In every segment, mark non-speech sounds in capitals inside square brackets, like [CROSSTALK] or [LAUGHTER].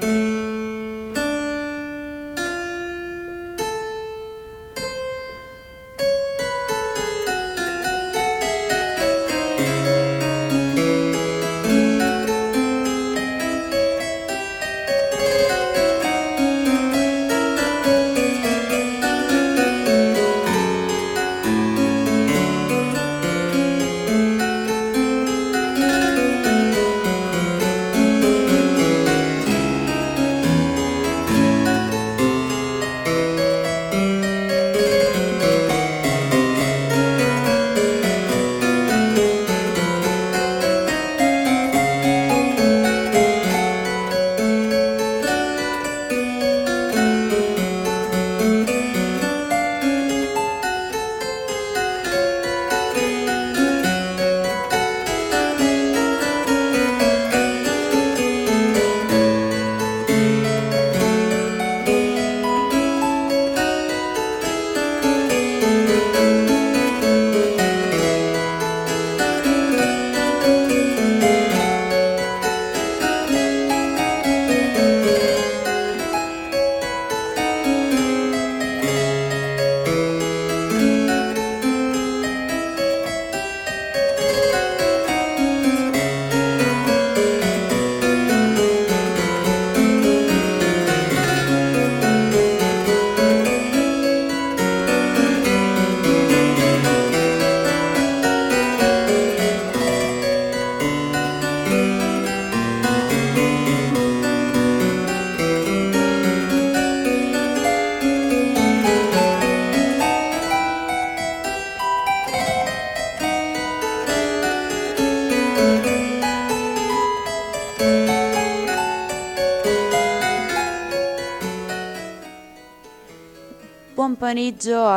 pomeriggio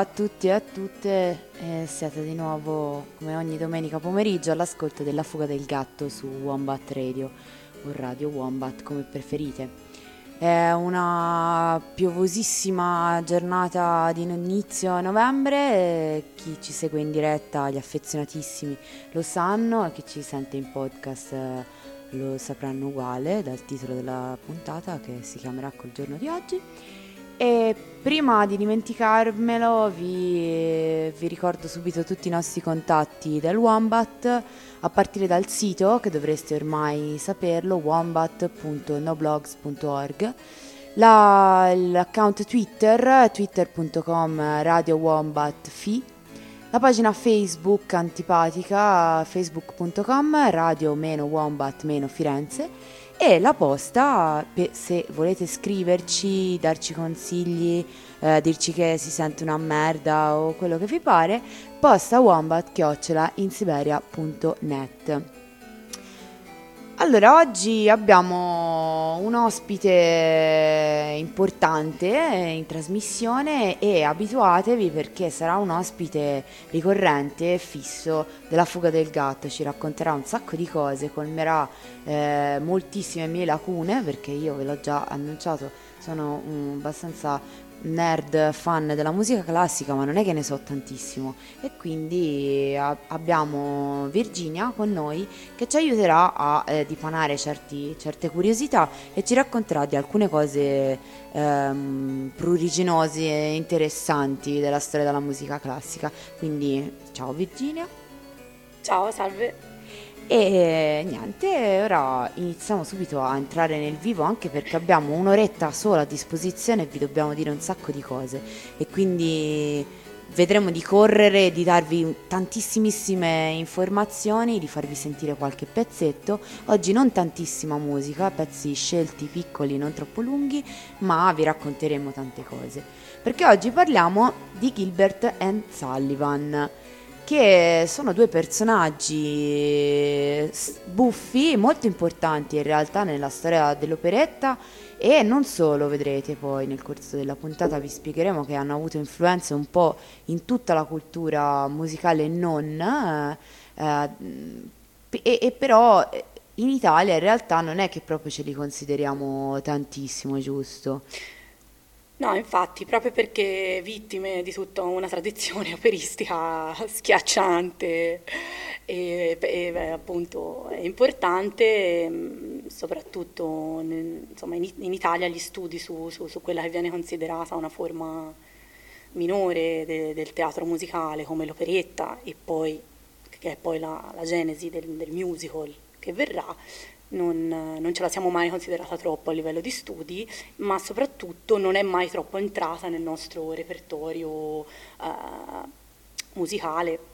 a tutti e a tutte, eh, siete di nuovo come ogni domenica pomeriggio all'ascolto della fuga del gatto su Wombat Radio o Radio Wombat come preferite. È una piovosissima giornata di inizio novembre, chi ci segue in diretta, gli affezionatissimi lo sanno e chi ci sente in podcast lo sapranno uguale dal titolo della puntata che si chiamerà col giorno di oggi. E prima di dimenticarmelo vi, vi, ricordo subito tutti i nostri contatti del Wombat a partire dal sito che dovreste ormai saperlo wombat.noblogs.org la, l'account Twitter twitter.com radio wombat fi. La pagina Facebook antipatica facebook.com radio-wombat-firenze e la posta se volete scriverci, darci consigli, eh, dirci che si sente una merda o quello che vi pare, posta wombat chiocciola. Allora, oggi abbiamo un ospite importante in trasmissione e abituatevi perché sarà un ospite ricorrente e fisso della fuga del gatto, ci racconterà un sacco di cose, colmerà eh, moltissime mie lacune perché io ve l'ho già annunciato, sono um, abbastanza nerd fan della musica classica, ma non è che ne so tantissimo. E quindi a- abbiamo Virginia con noi che ci aiuterà a eh, dipanare certi, certe curiosità e ci racconterà di alcune cose ehm, pruriginose e interessanti della storia della musica classica. Quindi ciao Virginia. Ciao, salve. E niente, ora iniziamo subito a entrare nel vivo anche perché abbiamo un'oretta sola a disposizione e vi dobbiamo dire un sacco di cose e quindi vedremo di correre, di darvi tantissimissime informazioni, di farvi sentire qualche pezzetto. Oggi non tantissima musica, pezzi scelti piccoli, non troppo lunghi, ma vi racconteremo tante cose. Perché oggi parliamo di Gilbert and Sullivan che sono due personaggi buffi, molto importanti in realtà nella storia dell'operetta e non solo, vedrete poi nel corso della puntata vi spiegheremo che hanno avuto influenze un po' in tutta la cultura musicale e non, eh, e, e però in Italia in realtà non è che proprio ce li consideriamo tantissimo, giusto? No, infatti, proprio perché vittime di tutta una tradizione [LAUGHS] operistica schiacciante e, e appunto importante, soprattutto nel, insomma, in, in, Italia gli studi su, su, su, quella che viene considerata una forma minore de, del teatro musicale come l'operetta e poi, che è poi la, la genesi del, del, musical che verrà, non, non, ce la siamo mai considerata troppo a livello di studi, ma soprattutto non è mai troppo entrata nel nostro repertorio uh, musicale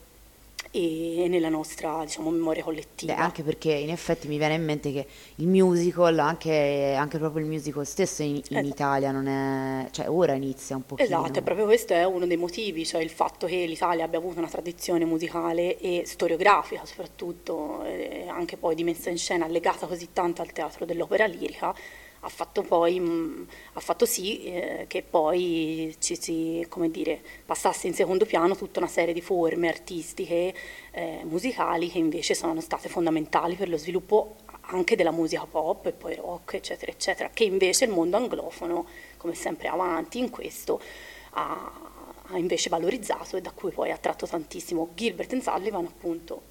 e nella nostra diciamo, memoria collettiva. Beh, anche perché in effetti mi viene in mente che il musical, anche, anche proprio il musical stesso in, in esatto. Italia non è, cioè ora inizia un pochino. Esatto, e proprio questo è uno dei motivi, cioè il fatto che l'Italia abbia avuto una tradizione musicale e storiografica soprattutto, anche poi di messa in scena legata così tanto al teatro dell'opera lirica, ha fatto, poi, mh, ha fatto sì eh, che poi ci si, dire, passasse in secondo piano tutta una serie di forme artistiche, eh, musicali che invece sono state fondamentali per lo sviluppo anche della musica pop e poi rock, eccetera, eccetera, che invece il mondo anglofono, come sempre avanti in questo, ha, ha invece valorizzato e da cui poi ha tratto tantissimo. Gilbert e Sullivan, appunto,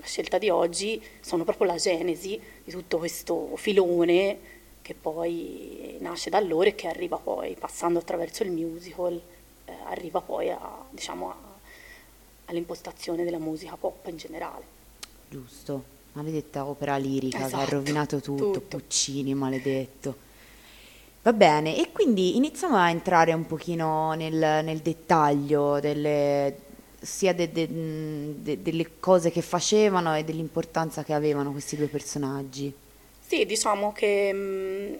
la scelta di oggi, sono proprio la genesi di tutto questo filone che poi nasce da loro e che arriva poi, passando attraverso il musical, eh, arriva poi a, diciamo, a, all'impostazione della musica pop in generale. Giusto, maledetta opera lirica esatto, che ha esatto, rovinato tutto, tutto, Puccini, maledetto. Va bene, e quindi iniziamo a entrare un pochino nel, nel dettaglio delle, sia de, de, de, delle cose che facevano e dell'importanza che avevano questi due personaggi. Sì, diciamo che mh,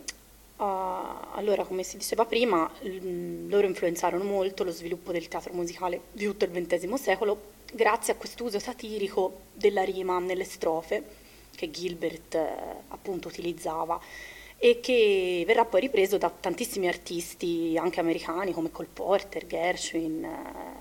uh, allora, come si diceva prima, l- loro influenzarono molto lo sviluppo del teatro musicale di tutto il XX secolo grazie a quest'uso satirico della rima nelle strofe che Gilbert eh, appunto utilizzava e che verrà poi ripreso da tantissimi artisti anche americani come Cole Porter, Gershwin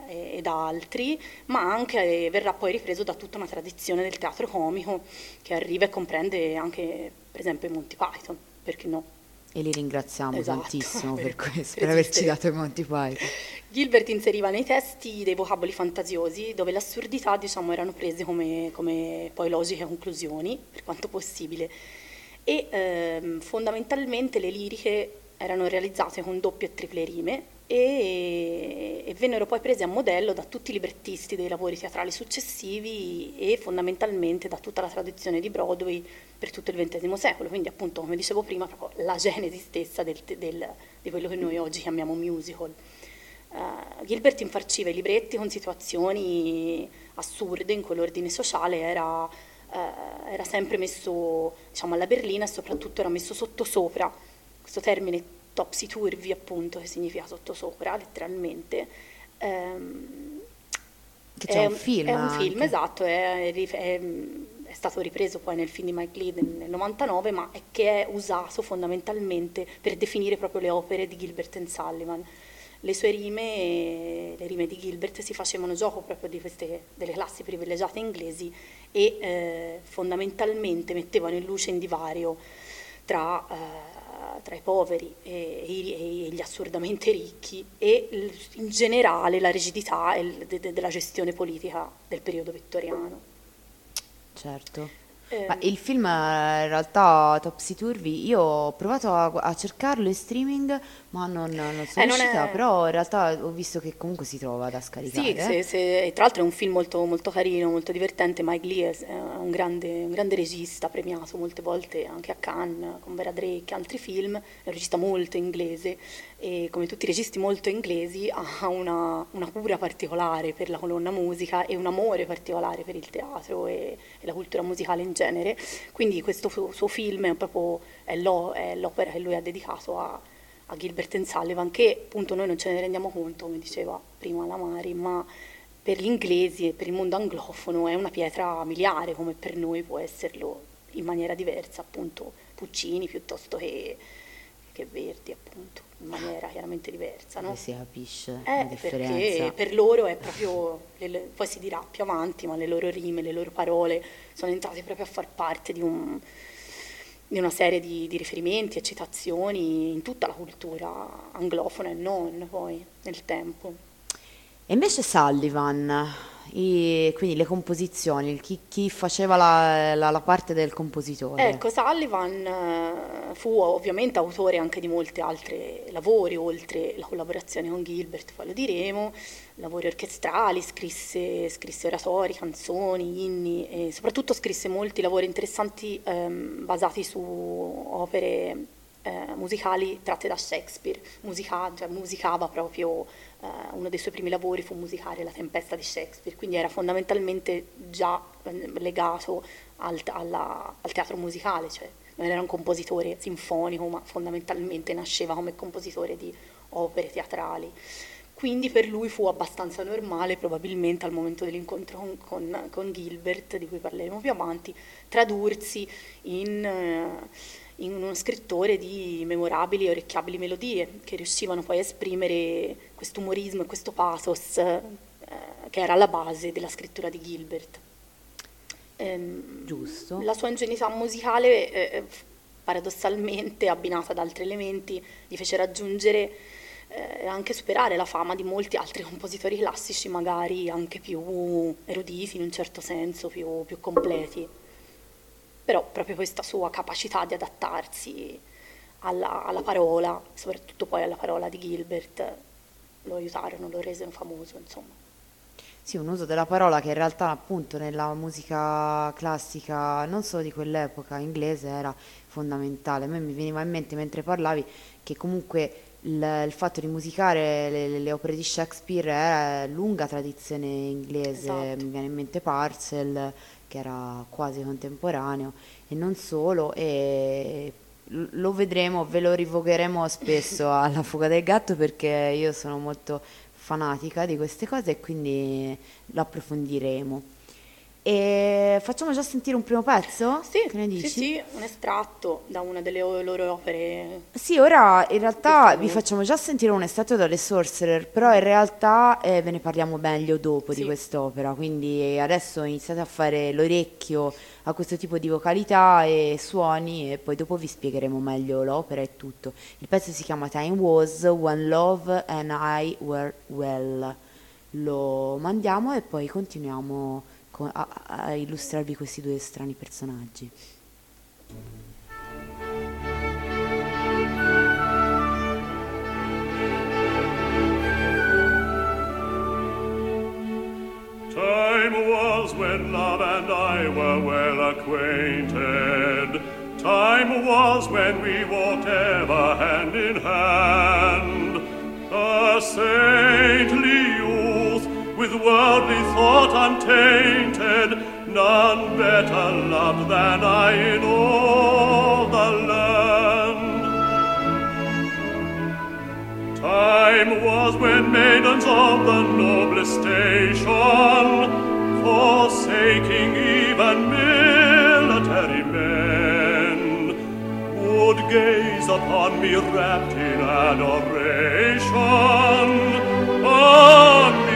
eh, ed altri, ma anche eh, verrà poi ripreso da tutta una tradizione del teatro comico che arriva e comprende anche per esempio i Monty Python, perché no? E li ringraziamo esatto, tantissimo per, [LAUGHS] per questo, per averci dato i Monty Python. Gilbert inseriva nei testi dei vocaboli fantasiosi dove le assurdità diciamo, erano prese come, come poi logiche conclusioni, per quanto possibile e ehm, fondamentalmente le liriche erano realizzate con doppie e triple rime e, e, vennero poi prese a modello da tutti i librettisti dei lavori teatrali successivi e fondamentalmente da tutta la tradizione di Broadway per tutto il XX secolo, quindi appunto come dicevo prima proprio la genesi stessa del, del, di quello che noi oggi chiamiamo musical. Uh, Gilbert infarciva i libretti con situazioni assurde in cui l'ordine sociale era eh, era sempre messo diciamo, alla berlina e soprattutto era messo sottosopra, questo termine topsy-turvy appunto che significa sottosopra letteralmente. Ehm, che c'è è un film. È un film, esatto, è, è, è, è, stato ripreso poi nel film di Mike Lee nel 99, ma è che è usato fondamentalmente per definire proprio le opere di Gilbert and Sullivan. Le sue rime, le rime di Gilbert si facevano gioco proprio di queste, delle classi privilegiate inglesi e eh, fondamentalmente mettevano in luce in divario tra, eh, tra i poveri e, e, e, gli assurdamente ricchi e in generale la rigidità de, de, della gestione politica del periodo vittoriano. Certo. Ma il film in realtà Topsy Turvy, io ho provato a, a cercarlo in streaming, ma non, non sono eh, riuscita, è... però in realtà ho visto che comunque si trova da scaricare. Sì, sì, sì. tra l'altro è un film molto, molto carino, molto divertente, Mike Lee è un grande, un grande, regista, premiato molte volte anche a Cannes, con Vera Drake e altri film, è un regista molto inglese e come tutti i registi molto inglesi ha una, una, cura particolare per la colonna musica e un amore particolare per il teatro e, e la cultura musicale in genere. Quindi questo suo, suo film è proprio è, lo, è l'opera che lui ha dedicato a, a Gilbert and Sullivan, che appunto noi non ce ne rendiamo conto, come diceva prima la Mari, ma per gli inglesi e per il mondo anglofono è una pietra miliare, come per noi può esserlo in maniera diversa, appunto Puccini piuttosto che, che Verdi, appunto in maniera chiaramente diversa, no? E si capisce eh, la differenza. Perché per loro è proprio, le, poi si dirà più avanti, ma le loro rime, le loro parole sono entrate proprio a far parte di, un, di una serie di, di, riferimenti e citazioni in tutta la cultura anglofona e non poi nel tempo. E invece Sullivan, i- quindi le composizioni, chi, chi faceva la, la- la parte del compositore? Ecco, Sullivan eh, fu ovviamente autore anche di molti altri lavori, oltre la collaborazione con Gilbert, poi lo diremo, lavori orchestrali, scrisse, scrisse oratori, canzoni, inni e soprattutto scrisse molti lavori interessanti ehm, basati su opere eh, musicali tratte da Shakespeare, Musica- cioè musicava proprio, eh, uno dei suoi primi lavori fu musicare La Tempesta di Shakespeare, quindi era fondamentalmente già eh, legato al, alla- al teatro musicale, cioè non era un compositore sinfonico, ma fondamentalmente nasceva come compositore di opere teatrali. Quindi per lui fu abbastanza normale, probabilmente al momento dell'incontro con, con- con Gilbert, di cui parleremo più avanti, tradursi in, eh, in uno scrittore di memorabili e orecchiabili melodie che riuscivano poi a esprimere questo umorismo e questo pathos eh, che era alla base della scrittura di Gilbert. Ehm, Giusto. La sua ingenuità musicale, eh, paradossalmente abbinata ad altri elementi, gli fece raggiungere eh, e anche superare la fama di molti altri [LAUGHS] compositori classici, magari anche più eruditi in un certo senso, più, più completi. Però proprio questa sua capacità di adattarsi alla, alla parola, soprattutto poi alla parola di Gilbert, lo aiutarono, lo resero famoso, insomma. Sì, un uso della parola che in realtà appunto nella musica classica, non solo di quell'epoca inglese, era fondamentale. A me mi veniva in mente mentre parlavi che comunque il, il fatto di musicare le, le- opere di Shakespeare era lunga tradizione inglese, Esatto. mi viene in mente Parcel, che era quasi contemporaneo, e non solo, e lo vedremo, ve lo rivocheremo spesso [LAUGHS] alla fuga del gatto perché io sono molto fanatica di queste cose e quindi lo approfondiremo. E facciamo già sentire un primo pezzo? Sì, Che ne sì, dici? sì, un estratto da una delle loro opere. Sì, ora in realtà vi facciamo già sentire un estratto dalle Sorcerer, però in realtà eh, ve ne parliamo meglio dopo di Sì. quest'opera, quindi adesso iniziate a fare l'orecchio a questo tipo di vocalità e suoni e poi dopo vi spiegheremo meglio l'opera e tutto. Il pezzo si chiama Time Was When Love and I Were Well. Lo mandiamo e poi continuiamo co- a, a illustrarvi questi due strani personaggi. Time was when love and I were well acquainted. Time was when we walked ever hand in hand. Youth with worldly thought untainted, none better loved than I in all the land. Time was when maidens of the noblest station, forsaking even military men, would gaze upon me wrapped in adoration. Ah,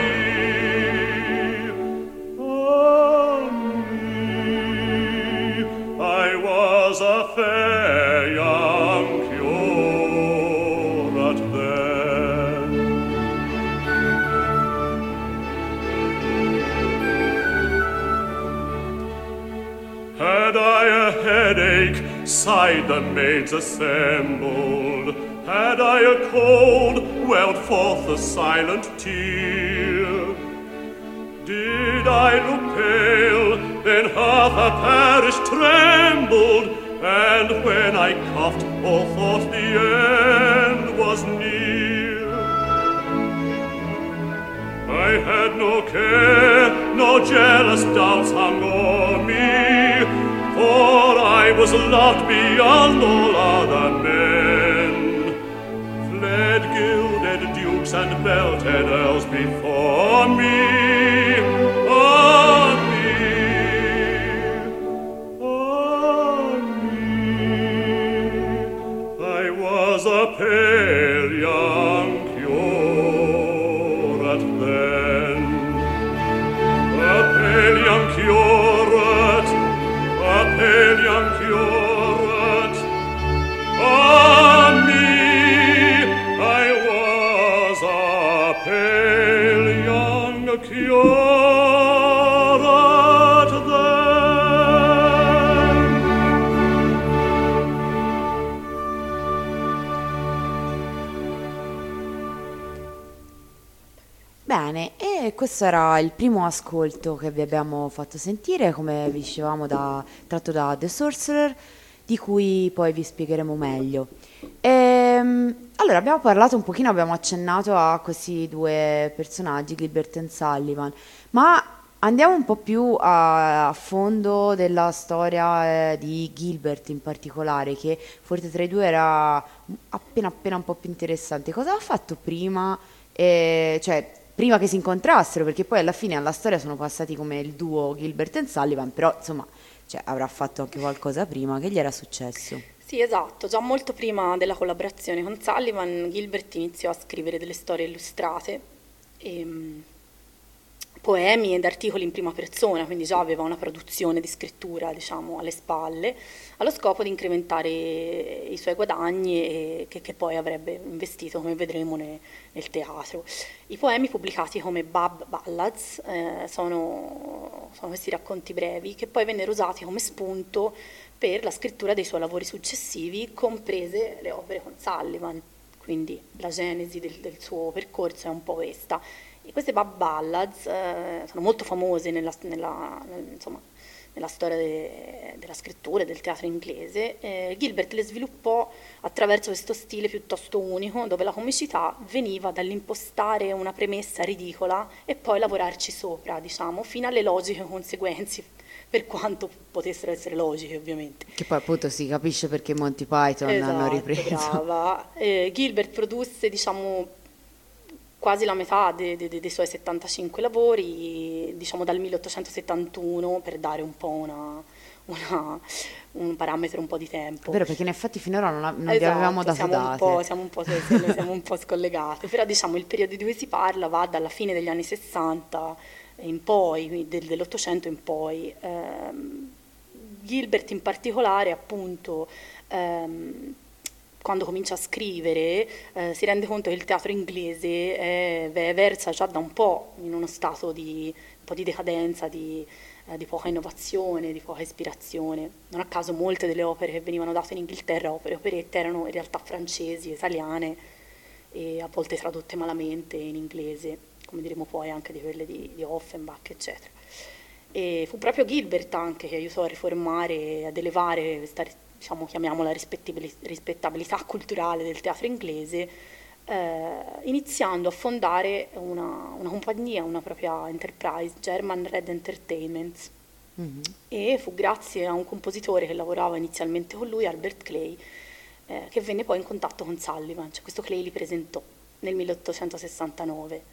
sighed the maids assembled. Had I a cold, welled forth a silent tear. Did I look pale, then half a parish trembled, and when I coughed, or thought the end was near. I had no care, no jealous doubts hung o'er me, for I was loved beyond all other men. Fled gilded dukes and belted earls before me. Was questo era il primo ascolto che vi abbiamo fatto sentire, come vi dicevamo, da, tratto da The Sorcerer, di cui poi vi spiegheremo meglio. E, ehm, allora, abbiamo parlato un pochino, abbiamo accennato a questi due personaggi, Gilbert e Sullivan, ma andiamo un po' più a, a fondo della storia eh, di Gilbert in particolare, che forse tra i due era appena appena un po' più interessante. Cosa ha fatto prima? Eh, cioè, prima che si incontrassero, perché poi alla fine alla storia sono passati come il duo Gilbert e Sullivan, però insomma cioè, avrà fatto anche qualcosa prima, che gli era successo? Sì, esatto, già molto prima della collaborazione con Sullivan, Gilbert iniziò a scrivere delle storie illustrate. E, ehm, poemi ed articoli in prima persona, quindi già aveva una produzione di scrittura diciamo, alle spalle, allo scopo di incrementare i suoi guadagni che, che poi avrebbe investito, come vedremo, ne, nel teatro. I poemi pubblicati come Bab Ballads eh, sono, sono questi racconti brevi che poi vennero usati come spunto per la scrittura dei suoi lavori successivi, comprese le opere con Sullivan. Quindi la genesi del, del suo percorso è un po' questa. E queste Bab Ballads eh, sono molto famose nella, nella, insomma, nella storia de, della scrittura e del teatro inglese. Eh, Gilbert le sviluppò attraverso questo stile piuttosto unico, dove la comicità veniva dall'impostare una premessa ridicola e poi lavorarci sopra, diciamo, fino alle logiche conseguenze per quanto potessero essere logiche ovviamente. Che poi appunto si capisce perché Monty Python esatto, hanno ripreso. Brava. Eh, Gilbert produsse diciamo quasi la metà de, de, de, dei suoi 75 lavori, diciamo dal 1871, per dare un po' una, una, un parametro un po' di tempo. Vero, perché in effetti finora non, non esatto, vi avevamo dato siamo date. Un siamo, un po', siamo un po' scollegati, però diciamo il periodo di cui si parla va dalla fine degli anni 60 in poi, del, dell'Ottocento in poi. Eh, Gilbert in particolare appunto ehm, quando comincia a scrivere eh, si rende conto che il teatro inglese è, versa già da un po' in uno stato di, un po di decadenza, di, eh, di, poca innovazione, di poca ispirazione. Non a caso molte delle opere che venivano date in Inghilterra, opere operette, erano in realtà francesi, italiane e a volte tradotte malamente in inglese, come diremo poi anche di quelle di, di Offenbach, eccetera. E fu proprio Gilbert anche che aiutò a riformare ad elevare questa diciamo, chiamiamola rispettabilità [LAUGHS] culturale del teatro inglese, eh, iniziando a fondare una, una, compagnia, una propria enterprise, German Red Entertainment. Mm-hmm. E fu grazie a un compositore che lavorava inizialmente con lui, Albert Clay, eh, che venne poi in contatto con Sullivan, cioè questo Clay li presentò nel 1869.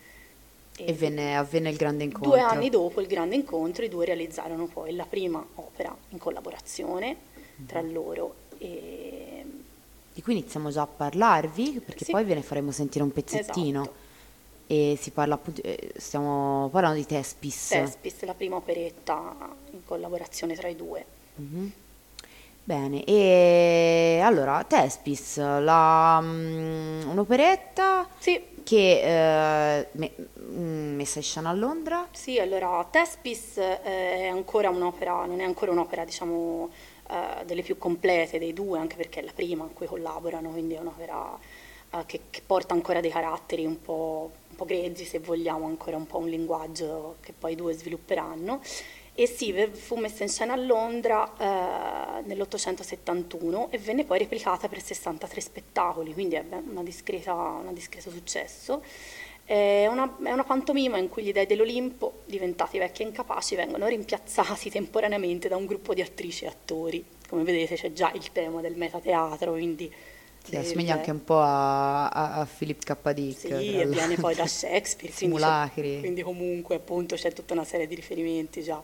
E, e venne, avvenne il grande incontro. Due anni dopo il grande incontro i due realizzarono poi la prima opera in collaborazione tra loro. E... Di cui iniziamo già a parlarvi, perché sì. poi ve ne faremo sentire un pezzettino. Esatto. E si parla appunto, eh, stiamo parlando di Tespis. Tespis, la prima operetta in collaborazione tra i due. Mm-hmm. Bene, e allora Tespis, la, um, un'operetta sì. che eh, me, mm, messa in scena a Londra. Sì, allora Tespis eh, è ancora un'opera, non è ancora un'opera diciamo uh, delle più complete dei due, anche perché è la prima in cui collaborano, quindi è un'opera uh, che, che, porta ancora dei caratteri un po', un po' grezzi, se vogliamo, ancora un po' un linguaggio che poi i due svilupperanno. E sì, fu messa in scena a Londra uh, nell'871 e venne poi replicata per 63 spettacoli, quindi ebbe un discreto successo. È una, è una, pantomima in cui gli dei dell'Olimpo, diventati vecchi e incapaci, vengono rimpiazzati [LAUGHS] temporaneamente da un gruppo di attrici e attori. Come vedete c'è già il tema del metateatro, quindi... Si assomiglia anche un po' a, a, a Philip K. Dick. Sì, e viene poi da Shakespeare. [LAUGHS] Simulacri. Quindi, quindi, comunque appunto c'è tutta una serie di riferimenti già.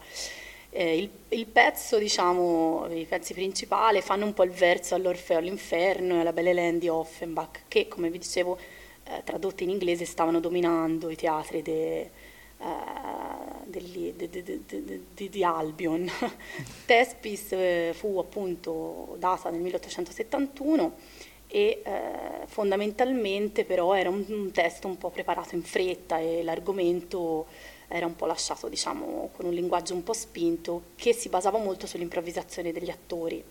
Eh, il, il, pezzo, diciamo, i pezzi principali fanno un po' il verso all'Orfeo all'Inferno e alla Belle Hélène di Offenbach, che come vi dicevo eh, tradotte in inglese stavano dominando i teatri de, uh, degli, de, de, di Albion. [LAUGHS] Tespis eh, fu appunto data nel 1871 e eh, fondamentalmente però era un, un, testo un po' preparato in fretta e l'argomento era un po' lasciato diciamo con un linguaggio un po' spinto che si basava molto sull'improvvisazione degli attori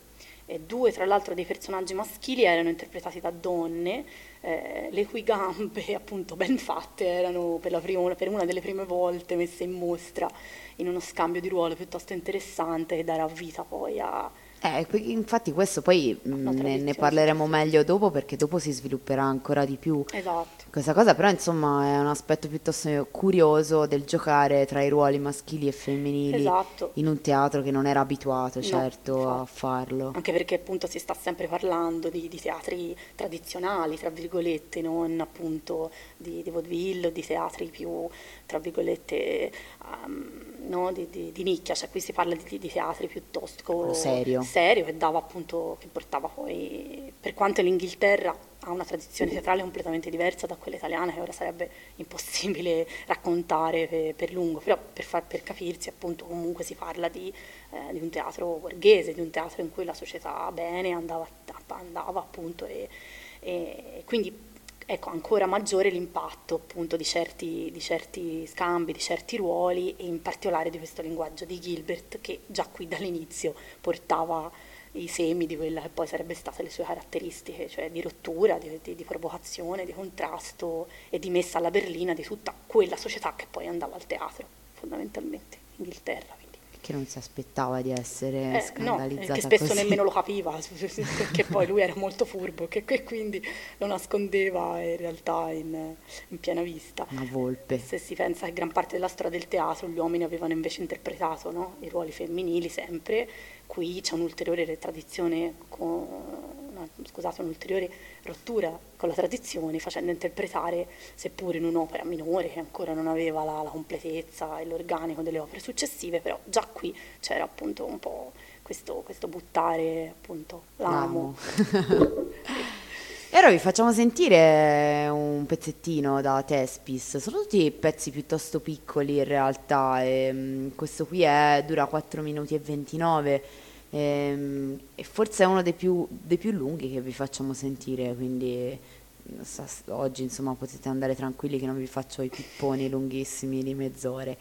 e due tra l'altro dei personaggi maschili erano interpretati da donne, eh, le cui gambe [LAUGHS] appunto ben fatte erano per, prima, per, una delle prime volte messe in mostra in uno scambio di ruolo piuttosto interessante che darà vita poi a eh, infatti questo poi mm, ne, ne, parleremo meglio dopo perché dopo si svilupperà ancora di più esatto. questa cosa, però insomma è un aspetto piuttosto curioso del giocare tra i ruoli maschili e femminili esatto. in un teatro che non era abituato certo no, a farlo. Anche perché appunto si sta sempre parlando di, di teatri tradizionali, tra virgolette, non appunto di, di vaudeville o di teatri più, tra virgolette, um, no, di, di, di, nicchia, cioè qui si parla di, di teatri piuttosto serio. serio che dava appunto, che portava poi, per quanto l'Inghilterra ha una tradizione teatrale completamente diversa da quella italiana che ora sarebbe impossibile raccontare per, per lungo, però per, far, per, capirsi appunto comunque si parla di, eh, di, un teatro borghese, di un teatro in cui la società bene andava, andava appunto e, e quindi ecco, ancora maggiore l'impatto appunto di certi, di certi, scambi, di certi ruoli e in particolare di questo linguaggio di Gilbert che già qui [LAUGHS] dall'inizio portava i semi di quella che poi sarebbe state le sue caratteristiche, cioè di rottura, di, di, di provocazione, di contrasto e di messa alla berlina di tutta quella società che poi andava al teatro, fondamentalmente, Inghilterra che non si aspettava di essere eh, scandalizzata no, che spesso così. nemmeno lo capiva [LAUGHS] perché poi lui era molto furbo che, che quindi lo nascondeva in realtà in, in, piena vista una volpe se si pensa che gran parte della storia del teatro gli uomini avevano invece interpretato no? i ruoli femminili sempre qui c'è un'ulteriore tradizione con una, scusate, un'ulteriore rottura con la tradizione, facendo interpretare, seppur in un'opera minore che ancora non aveva la, la completezza e l'organico delle opere successive, però già qui c'era appunto un po' questo, questo buttare appunto l'amo. [LAUGHS] E ora vi facciamo sentire un pezzettino da Tespis, sono tutti pezzi piuttosto piccoli in realtà, e, um, questo qui è, dura 4 minuti e 29 Ehm, e forse è uno dei più, dei più, lunghi che vi facciamo sentire, quindi oggi insomma potete andare tranquilli che non vi faccio i pipponi lunghissimi di mezz'ore.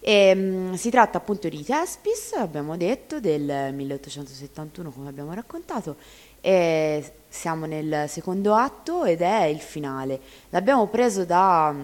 E, ehm, si tratta appunto di Tespis, abbiamo detto, del 1871 come abbiamo raccontato, e siamo nel secondo atto ed è il finale. L'abbiamo preso da,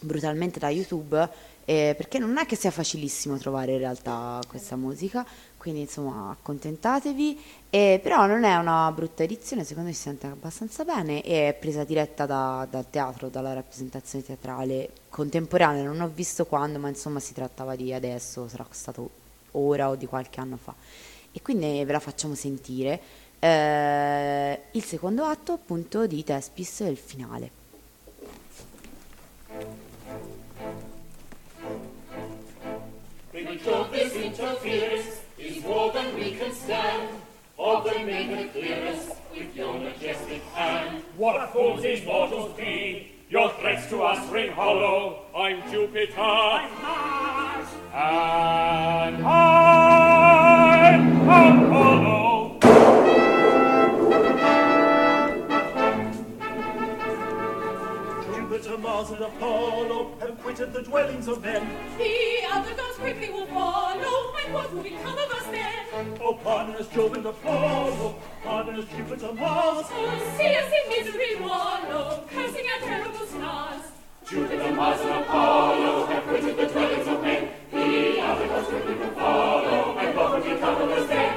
brutalmente da YouTube eh, perché non è che sia facilissimo trovare in realtà questa musica, quindi insomma accontentatevi, eh, però non è una brutta edizione, secondo me si sente abbastanza bene e è presa diretta da, dal teatro, dalla rappresentazione teatrale contemporanea, non ho visto quando, ma insomma si trattava di adesso, sarà stato ora o di qualche anno fa. E quindi ve la facciamo sentire. Eh, il secondo atto appunto di Tespis il finale. When interferes is more than we can stand. Of the maiden clearest with your majestic hand. What fools these mortals be! Your threats to us ring hollow. I'm Jupiter. I'm Mars. And I'm Apollo. Mars and oh, Apollo have quitted the dwellings of men. The other gods quickly will follow, and what will become of us then? Oh, pardon us, Jove and Apollo, pardon us, Jupiter, Mars. Oh, see us in misery wallow, cursing our terrible stars. Jupiter, Mars, and Apollo have quitted the dwellings of men. The other gods quickly will follow, and what will become of us then?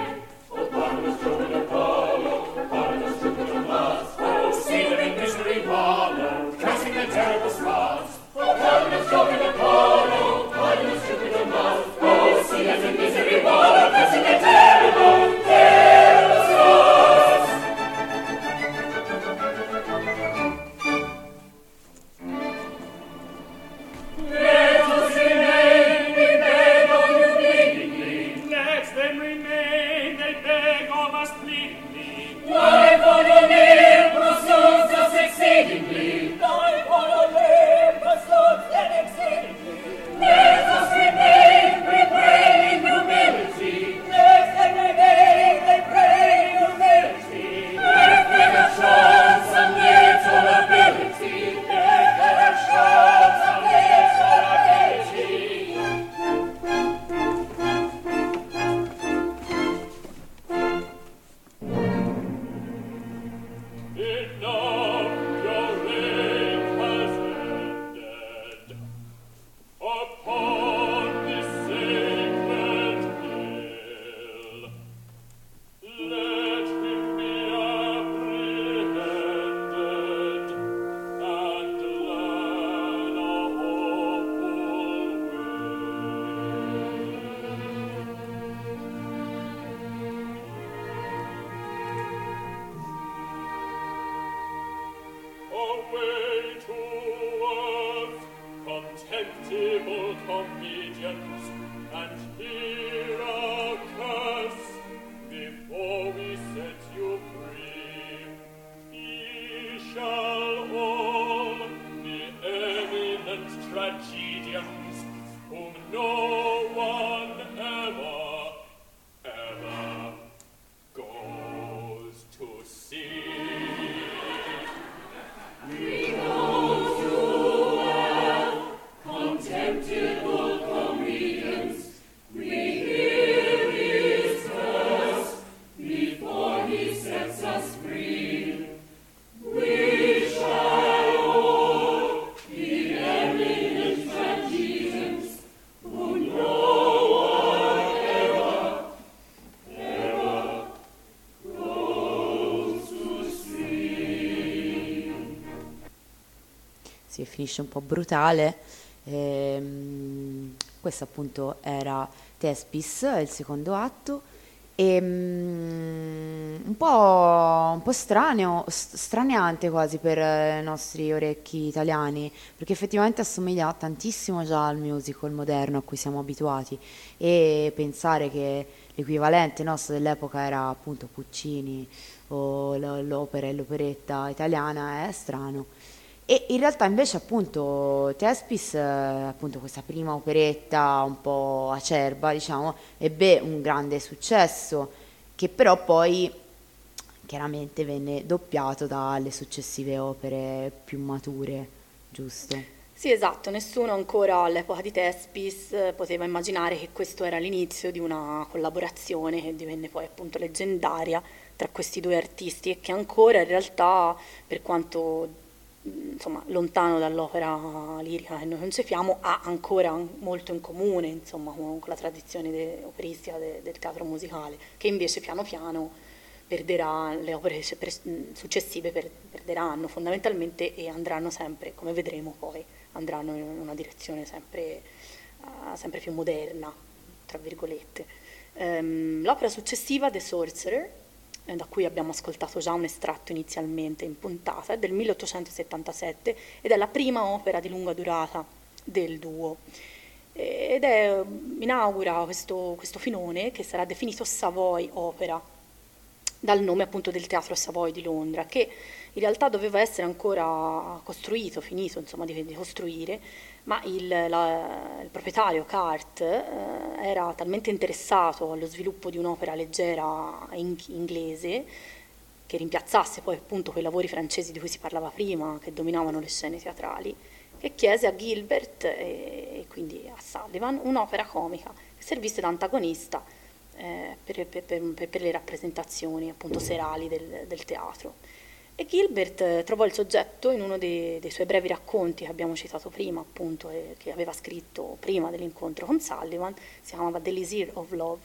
talking the Paul. Finisce un po' brutale. Ehm, questo appunto era Tespis, il secondo atto, e um, un, po', un po' straneo, straniante quasi per i nostri orecchi italiani, perché effettivamente assomiglia tantissimo già al musical moderno a cui siamo abituati e pensare che l'equivalente nostro dell'epoca era appunto Puccini o l'opera e l'operetta italiana è strano. E in realtà invece appunto Tespis, eh, appunto questa prima operetta un po' acerba, diciamo, ebbe un grande successo che però poi chiaramente venne doppiato dalle successive opere più mature, giusto? Sì, esatto, nessuno ancora all'epoca di Tespis eh, poteva immaginare che questo era l'inizio di una collaborazione che divenne poi appunto leggendaria tra questi due artisti e che ancora in realtà, per quanto insomma, lontano dall'opera lirica che noi concepiamo, ha ancora molto in comune insomma, con la tradizione de- operistica de- del teatro musicale, che invece piano piano perderà, le opere successive per- perderanno fondamentalmente e andranno sempre, come vedremo poi, andranno in una direzione sempre, uh, sempre più moderna, tra virgolette. Um, l'opera successiva, The Sorcerer, eh, da cui abbiamo ascoltato già un estratto inizialmente in puntata, è del 1877 ed è la prima opera di lunga durata del duo. Ed è, inaugura questo, questo filone che sarà definito Savoy Opera, dal nome appunto del Teatro Savoy di Londra, che in realtà doveva essere ancora costruito, finito insomma di, di costruire, ma il, la, il proprietario Cart eh, era talmente interessato allo sviluppo di un'opera leggera in, inglese che rimpiazzasse poi appunto quei lavori francesi di cui si parlava prima, che dominavano le scene teatrali, che chiese a Gilbert e, e quindi a Sullivan un'opera comica che servisse da antagonista eh, per, per, per, per, le rappresentazioni appunto serali del, del teatro. E Gilbert eh, trovò il soggetto in uno dei, dei, suoi brevi racconti che abbiamo citato prima, appunto, eh, che aveva scritto prima dell'incontro con Sullivan, si chiamava The Lisir of Love,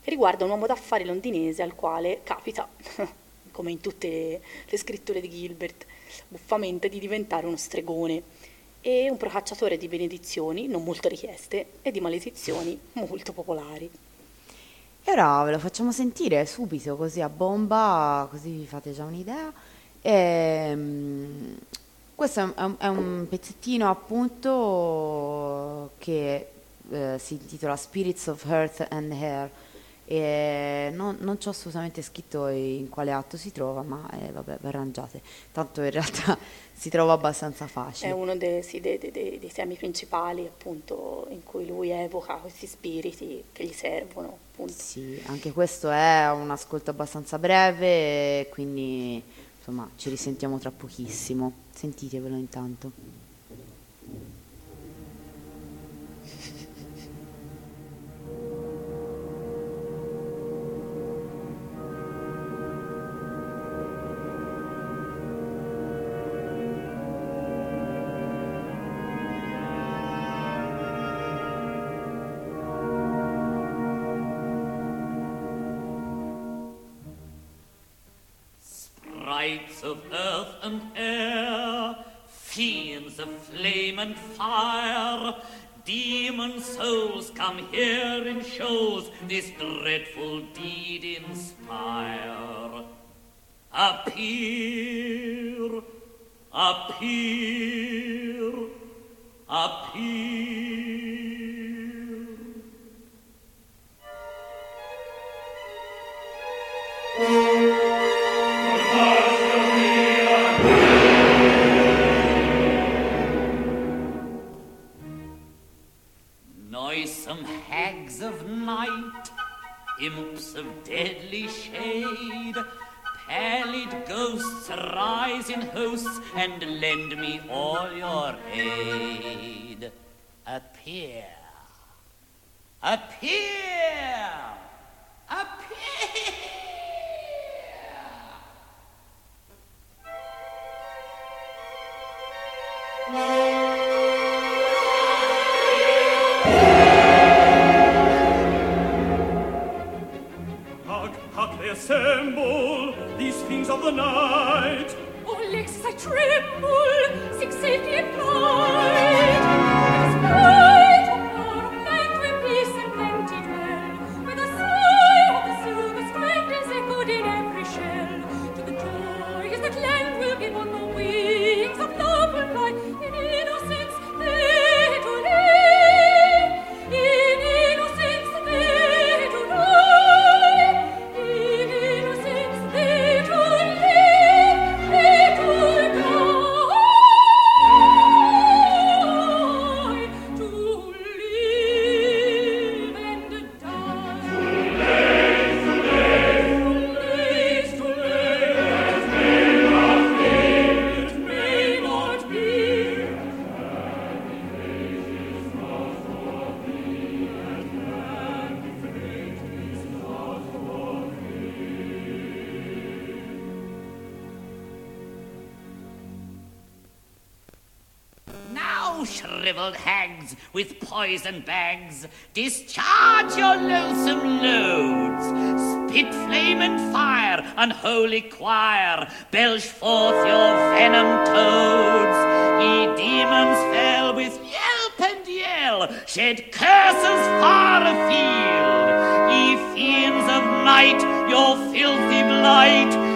che riguarda un uomo d'affari londinese al quale capita, [LAUGHS] come in tutte le, le scritture di Gilbert, buffamente di diventare uno stregone e un procacciatore di benedizioni non molto richieste e di maledizioni molto popolari. E ora ve lo facciamo sentire subito, così a bomba, così vi fate già un'idea. E, ehm, questo è un, è un, pezzettino appunto che eh, si intitola Spirits of Earth and Hair e non, non c'ho assolutamente scritto in quale atto si trova, ma eh, vabbè, arrangiate. Tanto in realtà [LAUGHS] si trova abbastanza facile. È uno dei, sì, dei, dei, dei, temi principali, appunto, in cui lui evoca questi spiriti che gli servono. Appunto. Sì, anche questo è un ascolto abbastanza breve, quindi insomma ci risentiamo tra pochissimo. Sentitevelo intanto. Come here in shows, this dreadful deed inspire. Appear, appear, appear. Pallid ghosts arise in hosts and lend me all your aid. Appear. Appear. Appear. Hark, the night. Oh, Alexis, I tremble, seek safety and flight. Hags with poison bags, discharge your loathsome loads. Spit flame and fire, unholy choir, belch forth your venom toads. Ye demons fell with yelp and yell, shed curses far afield. Ye fiends of night, your filthy blight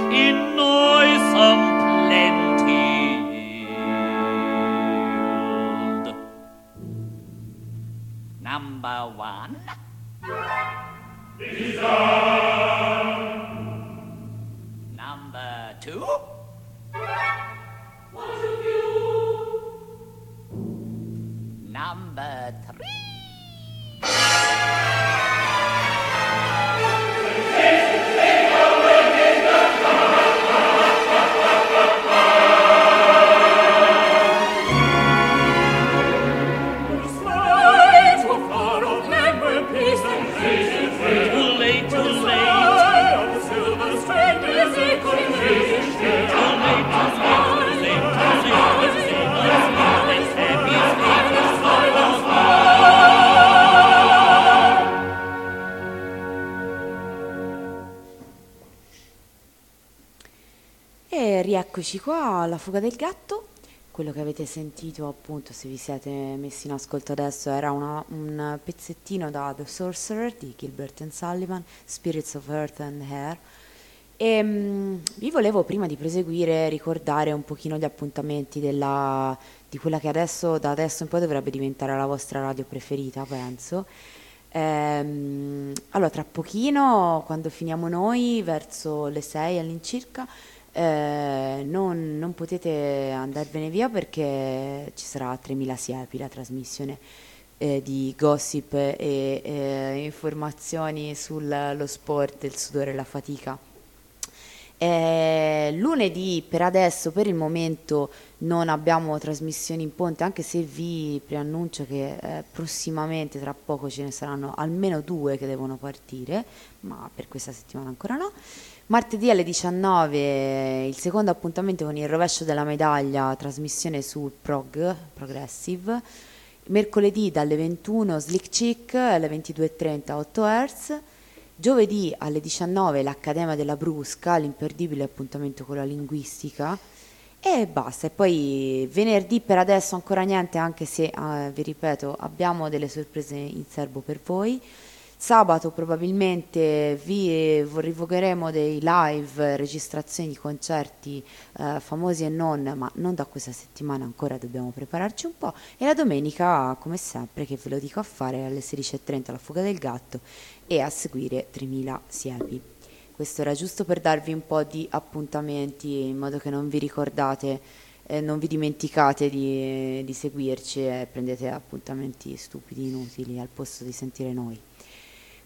E rieccoci qua alla fuga del gatto. Quello che avete sentito, appunto, se vi siete messi in ascolto adesso, era una- un pezzettino da The Sorcerer di Gilbert and Sullivan, Spirits of Earth and Hair. E mm, vi volevo prima di proseguire ricordare un pochino gli appuntamenti della- di quella che adesso, da adesso in poi dovrebbe diventare la vostra radio preferita, penso. Ehm, allora, tra pochino, quando finiamo noi, verso le 6 all'incirca, eh, non, non potete andarvene via perché ci sarà 3000 siepi, la trasmissione eh, di gossip e eh, informazioni sullo sport, il sudore e la fatica. Eh, lunedì per adesso, per il momento, non abbiamo trasmissioni in ponte, anche se vi preannuncio che eh, prossimamente, tra poco, ce ne saranno almeno due che devono partire, ma per questa settimana ancora no. Martedì alle 19 il secondo appuntamento con il rovescio della medaglia, trasmissione sul prog, progressive. Mercoledì dalle 21 Slick Chick, alle 22.30 8 Hz. Giovedì alle 19 l'Accademia della Brusca, l'imperdibile appuntamento con la linguistica. E basta, e poi venerdì per adesso ancora niente, anche se eh, vi ripeto, abbiamo delle sorprese in serbo per voi. Sabato probabilmente vi rivocheremo dei live, registrazioni di concerti eh, famosi e non, ma non da questa settimana ancora dobbiamo prepararci un po'. E la domenica, come sempre, che ve lo dico a fare alle 16.30 la fuga del gatto e a seguire 3000 siepi. Questo era giusto per darvi un po' di appuntamenti in modo che non vi ricordate, eh, non vi dimenticate di, di seguirci e prendete appuntamenti stupidi, inutili al posto di sentire noi.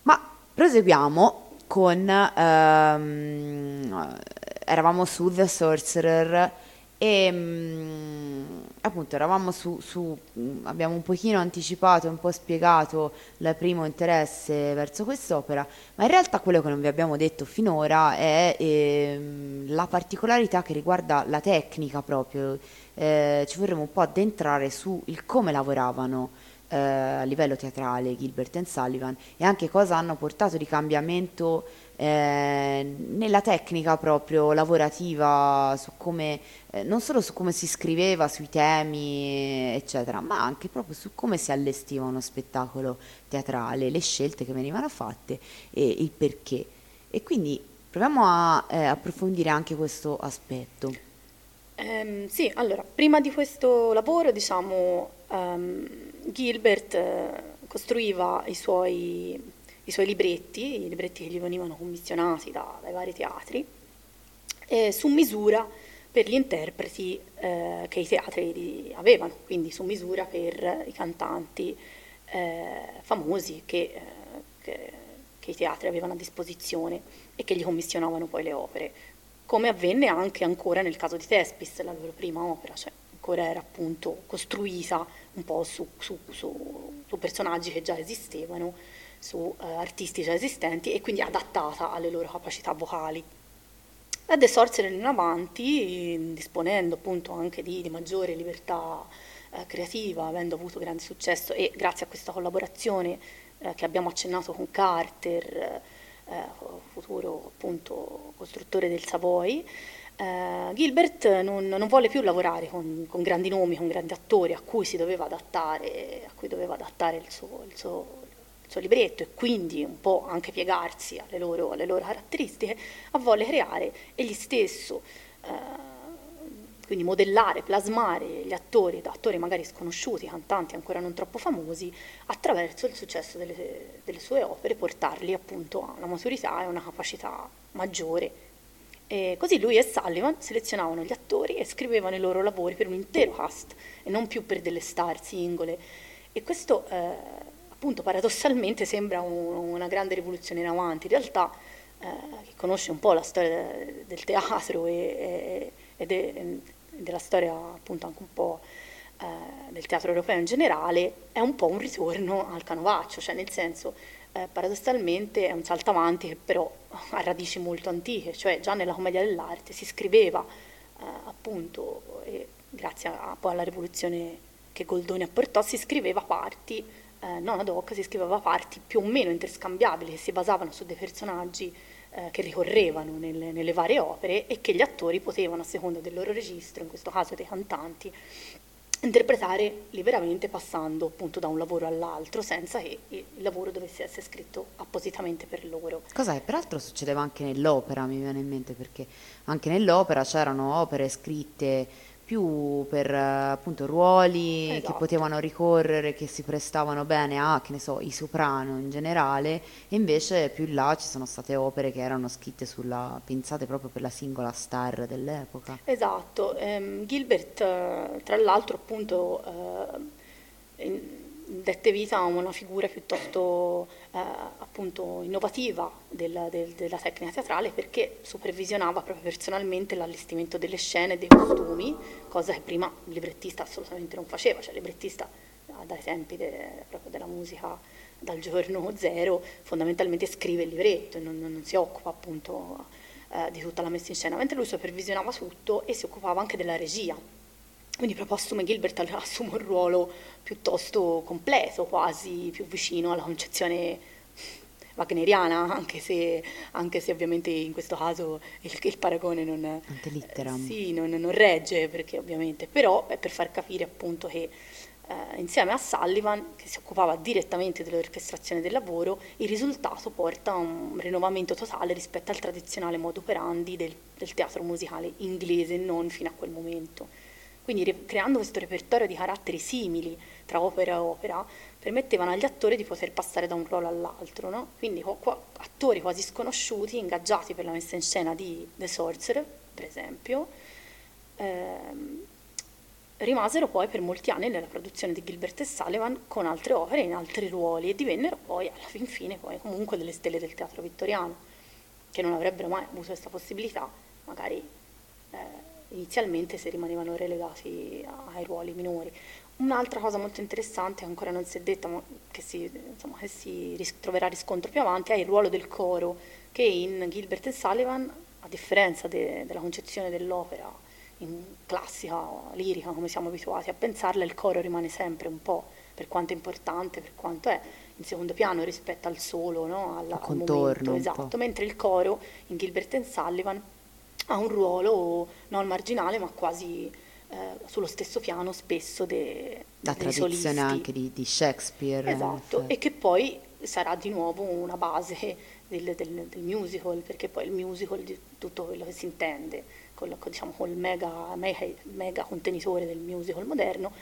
Ma proseguiamo con ehm, eravamo su The Sorcerer e mm, appunto eravamo su, su, mm, abbiamo un pochino anticipato, un po' spiegato il primo interesse verso quest'opera, ma in realtà quello che non vi abbiamo detto finora è ehm, la particolarità che riguarda la tecnica proprio, eh, ci vorremmo un po' addentrare su il come lavoravano eh, a livello teatrale Gilbert e Sullivan e anche cosa hanno portato di cambiamento eh, nella tecnica proprio lavorativa, su come, eh, non solo su come si scriveva, sui temi, eccetera, ma anche proprio su come si allestiva uno spettacolo teatrale, le scelte che venivano fatte e il perché. E quindi proviamo a eh, approfondire anche questo aspetto. Um, sì, allora, prima di questo lavoro, diciamo, um, Gilbert uh, costruiva i suoi i suoi libretti, i libretti che gli venivano commissionati da, dai vari teatri, eh, su misura per gli interpreti eh, che i teatri avevano, quindi su misura per i cantanti eh, famosi che, eh, che, che i teatri avevano a disposizione e che gli commissionavano poi le opere, come avvenne anche ancora nel caso di Tespis, la loro prima opera, cioè ancora era appunto costruita un po' su, su, su, su personaggi che già esistevano su eh, artisti già esistenti e quindi adattata alle loro capacità vocali. Da The Sorcerer in avanti, disponendo appunto anche di, di maggiore libertà eh, creativa, avendo avuto grande successo e grazie a questa collaborazione eh, che abbiamo accennato con Carter, eh, futuro appunto costruttore del Savoy, Uh, Gilbert non, non, volle più lavorare con, con, grandi nomi, con grandi attori a cui si doveva adattare, a cui doveva adattare il suo, il suo il suo libretto e quindi un po' anche piegarsi alle loro, alle loro caratteristiche, a volle creare egli stesso, eh, quindi modellare, plasmare gli attori, da attori magari sconosciuti, cantanti ancora non troppo famosi, attraverso il successo delle, delle sue opere, portarli appunto a una maturità e una capacità maggiore. E così lui e Sullivan selezionavano gli attori e scrivevano i loro lavori per un intero cast e non più per delle star singole. E questo eh, appunto paradossalmente sembra un, una grande rivoluzione in avanti. In realtà eh, chi conosce un po' la storia del teatro e, e, e della storia appunto anche un po' eh, del teatro europeo in generale, è un po' un ritorno al canovaccio, cioè nel senso eh, paradossalmente è un salto avanti che però ha radici molto antiche, cioè già nella commedia dell'arte si scriveva eh, appunto, grazie a, poi alla rivoluzione che Goldoni apportò, si scriveva parti eh, non ad hoc si scriveva parti più o meno interscambiabili che si basavano su dei personaggi eh, che ricorrevano nelle, nelle, varie opere e che gli attori potevano, a seconda del loro registro, in questo caso dei cantanti, interpretare liberamente passando appunto da un lavoro all'altro senza che il lavoro dovesse essere scritto appositamente per loro. Cosa che peraltro succedeva anche nell'opera, mi viene in mente, perché anche nell'opera c'erano opere scritte più per appunto ruoli esatto. che potevano ricorrere, che si prestavano bene a, che ne so, i soprano in generale, e invece più in là ci sono state opere che erano scritte sulla, pensate proprio per la singola star dell'epoca. Esatto, ehm, Gilbert tra l'altro appunto eh, dette vita a una figura piuttosto eh, appunto innovativa della, del, della, tecnica teatrale perché supervisionava proprio personalmente l'allestimento delle scene e dei costumi, cosa che prima il librettista assolutamente non faceva, cioè il librettista dai tempi de, proprio della musica dal giorno [LAUGHS] zero fondamentalmente scrive il libretto e non, non si occupa appunto eh, di tutta la messa in scena, mentre lui supervisionava tutto e si occupava anche della regia quindi proprio assume Gilbert assume un ruolo piuttosto completo, quasi più vicino alla concezione wagneriana, anche se, anche se ovviamente in questo caso il, il paragone non, eh, sì, non, non, regge, perché ovviamente, però è per far capire appunto che eh, insieme a Sullivan, che si occupava direttamente dell'orchestrazione del lavoro, il risultato porta a un rinnovamento totale rispetto al tradizionale modo operandi del, del teatro musicale inglese, non fino a quel momento. Quindi creando questo repertorio di caratteri simili tra opera e opera, permettevano agli attori di poter passare da un ruolo all'altro. No? Quindi attori quasi sconosciuti, ingaggiati per la messa in scena di The Sorcerer, per esempio, ehm, rimasero poi per molti anni nella produzione di Gilbert e Sullivan con altre opere in altri ruoli e divennero poi alla fin fine poi comunque delle stelle del teatro vittoriano, che non avrebbero mai avuto questa possibilità magari eh, inizialmente si rimanevano relegati ai ruoli minori. Un'altra cosa molto interessante, ancora non si è detta, ma che si, insomma, che si troverà riscontro più avanti, è il ruolo del coro, che in Gilbert e Sullivan, a differenza de- della concezione dell'opera in classica, lirica, come siamo abituati a pensarla, il coro rimane sempre un po', per quanto è importante, per quanto è in secondo piano rispetto al solo, no? Alla, al contorno, momento, esatto, mentre il coro in Gilbert e Sullivan ha un ruolo non marginale ma quasi eh, sullo stesso piano spesso de- La dei tradizione solisti. anche di, di Shakespeare. in Esatto, effetti. e che poi sarà di nuovo una base del, del- del musical, perché poi il musical di tutto quello che si intende, col, con, diciamo, col mega, mega, mega contenitore del musical moderno,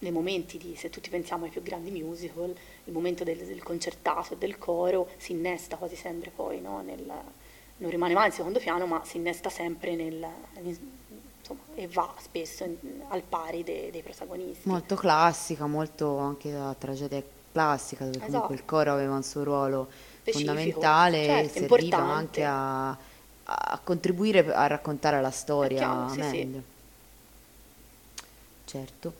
nei momenti di, se tutti pensiamo ai più grandi musical, il momento del, del concertato e del coro si innesta quasi sempre poi, no? Nel- non rimane mai in secondo piano, ma si innesta sempre nel, insomma, e va spesso in- al pari dei, dei protagonisti. Molto classica, molto anche la tragedia classica, dove comunque Esatto. il coro aveva un suo ruolo Specifico, fondamentale e certo, serviva importante. anche a, a contribuire a raccontare la storia chiaro, sì, sì. meglio. Certo.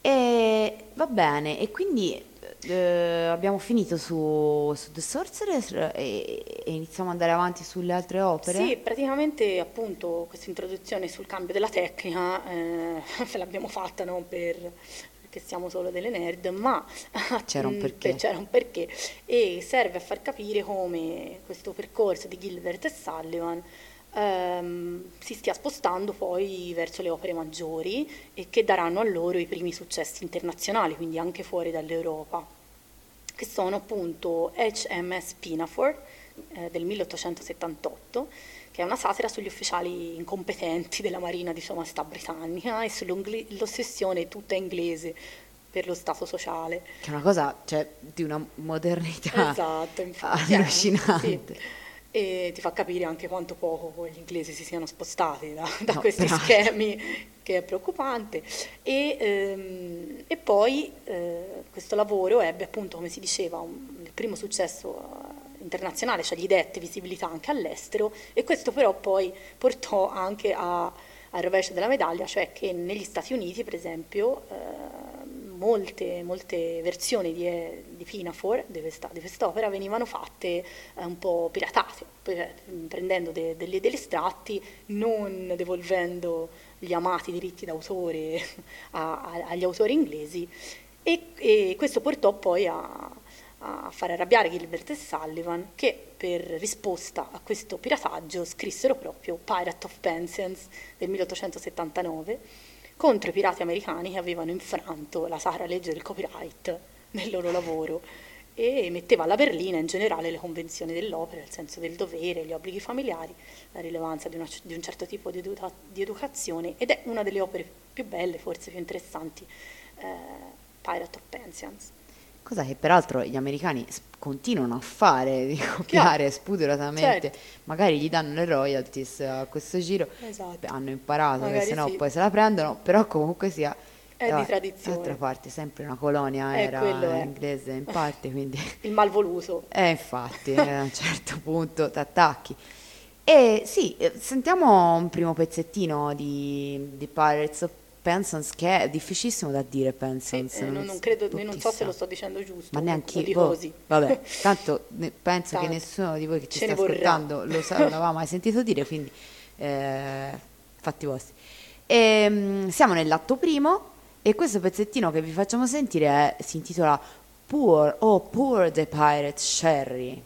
E va bene, e quindi eh, abbiamo finito su, su The Sorcerer e, e iniziamo ad andare avanti sulle altre opere? Sì, praticamente appunto questa introduzione sul cambio della tecnica eh, [LAUGHS] l'abbiamo fatta non per, perché siamo solo delle nerd, ma [LAUGHS] C'era un mm, c'era un perché. E serve a far capire come questo percorso di Gilbert e Sullivan ehm, si stia spostando poi verso le opere maggiori e che daranno a loro i primi successi internazionali, quindi anche fuori dall'Europa che sono appunto HMS Pinafore eh, del 1878, che è una satira sugli ufficiali incompetenti della Marina di Sua Maestà Britannica [LAUGHS] e sull'ossessione tutta inglese per lo stato sociale. Che è una cosa, cioè, di una modernità Esatto, infatti. eh, allucinante. sì. E ti fa capire anche quanto poco gli inglesi si siano spostati da, da No, questi peraltro. schemi, che è preoccupante. E, ehm, e poi eh, questo lavoro ebbe appunto, come si diceva, un- il primo successo eh, internazionale, cioè gli dette visibilità anche all'estero, e questo però poi portò anche a- al rovescio della medaglia, cioè che negli Stati Uniti, per esempio, eh, molte, molte versioni di, di Pinafore, di questa, di quest'opera, venivano fatte eh, un po' piratate, pre- prendendo de- degli, degli estratti, non devolvendo gli amati diritti d'autore [LAUGHS] a- a- agli autori inglesi e, e questo portò poi a, a fare arrabbiare Gilbert e Sullivan che per risposta a questo pirataggio scrissero proprio Pirate of Pensions del 1879 contro i pirati americani che avevano infranto la sacra legge del copyright nel loro lavoro e metteva alla berlina in generale le convenzioni dell'opera, il senso del dovere, gli obblighi familiari, la rilevanza di, una- di un certo tipo di, educa- di educazione ed è una delle opere più belle, forse più interessanti, eh, Pirate of Pensions. Cosa che peraltro gli americani continuano a fare, [LAUGHS] di copiare spudoratamente. certo. Magari gli danno le royalties a questo giro. Esatto. Hanno imparato che Magari se no sì. poi se la prendono, però comunque sia... È di eh, tradizione. D'altra parte, sempre una colonia Eh, era quello è. inglese in parte, quindi... [LAUGHS] Il malvoluto. [LAUGHS] Eh, infatti, eh, a un certo punto ti attacchi. E sì, eh, sentiamo un primo pezzettino di, di Pirates of Pensons, che è difficilissimo da dire, Sì, Pensons. eh, non, non credo, non so se lo sto dicendo giusto. Ma neanche io. boh. Vabbè, [LAUGHS] tanto ne- penso che Tanto. nessuno di voi che ci Ce sta vorrà. ascoltando lo sa, non l'aveva mai sentito dire, quindi eh, fatti vostri. Ehm, siamo nell'atto primo e questo pezzettino che vi facciamo sentire è- si intitola Poor, oh poor the pirate Sherry.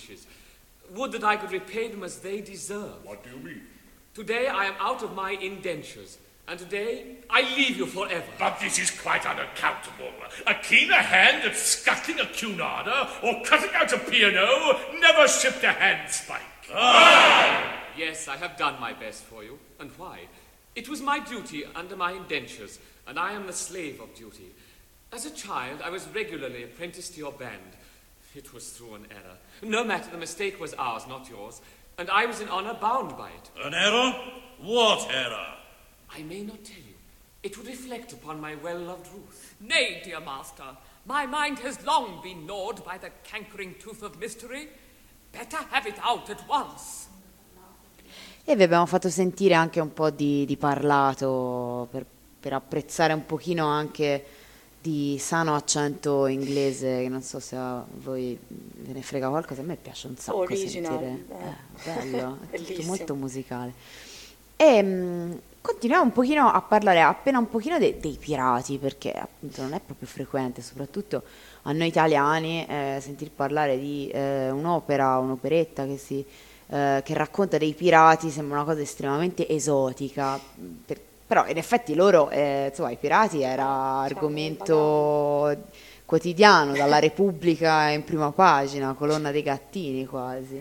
Wishes. Would that I could repay them as they deserve. What do you mean? Today I am out of my indentures, and today I leave you forever. But this is quite unaccountable. A keener hand at scuttling a cunarder or cutting out a piano never shipped a handspike. Yes, I have done my best for you. And why? It was my duty under my indentures, and I am the slave of duty. As a child, I was regularly apprenticed to your band. It was through an error. No matter, the mistake was ours, not yours, and I was in honor bound by it. An error? What error? I may not tell you. It would reflect upon my well-loved Ruth. Nay, dear master, my mind has long been gnawed by the cankering tooth of mystery. Better have it out at once. E vi abbiamo fatto sentire anche un po' di, di parlato per, per apprezzare un pochino anche di sano accento inglese, che non so se a voi ve ne frega qualcosa, a me piace un sacco Original, sentire. eh. Eh, bello, è tutto molto musicale. E mh, continuiamo un pochino a parlare appena un pochino de- dei pirati, perché appunto non è proprio frequente, soprattutto a noi italiani, eh, sentir parlare di eh, un'opera, un'operetta che si eh, che racconta dei pirati sembra una cosa estremamente esotica, per- però in effetti loro, eh, insomma, i pirati era argomento quotidiano, dalla [LAUGHS] Repubblica in prima pagina, colonna dei gattini quasi.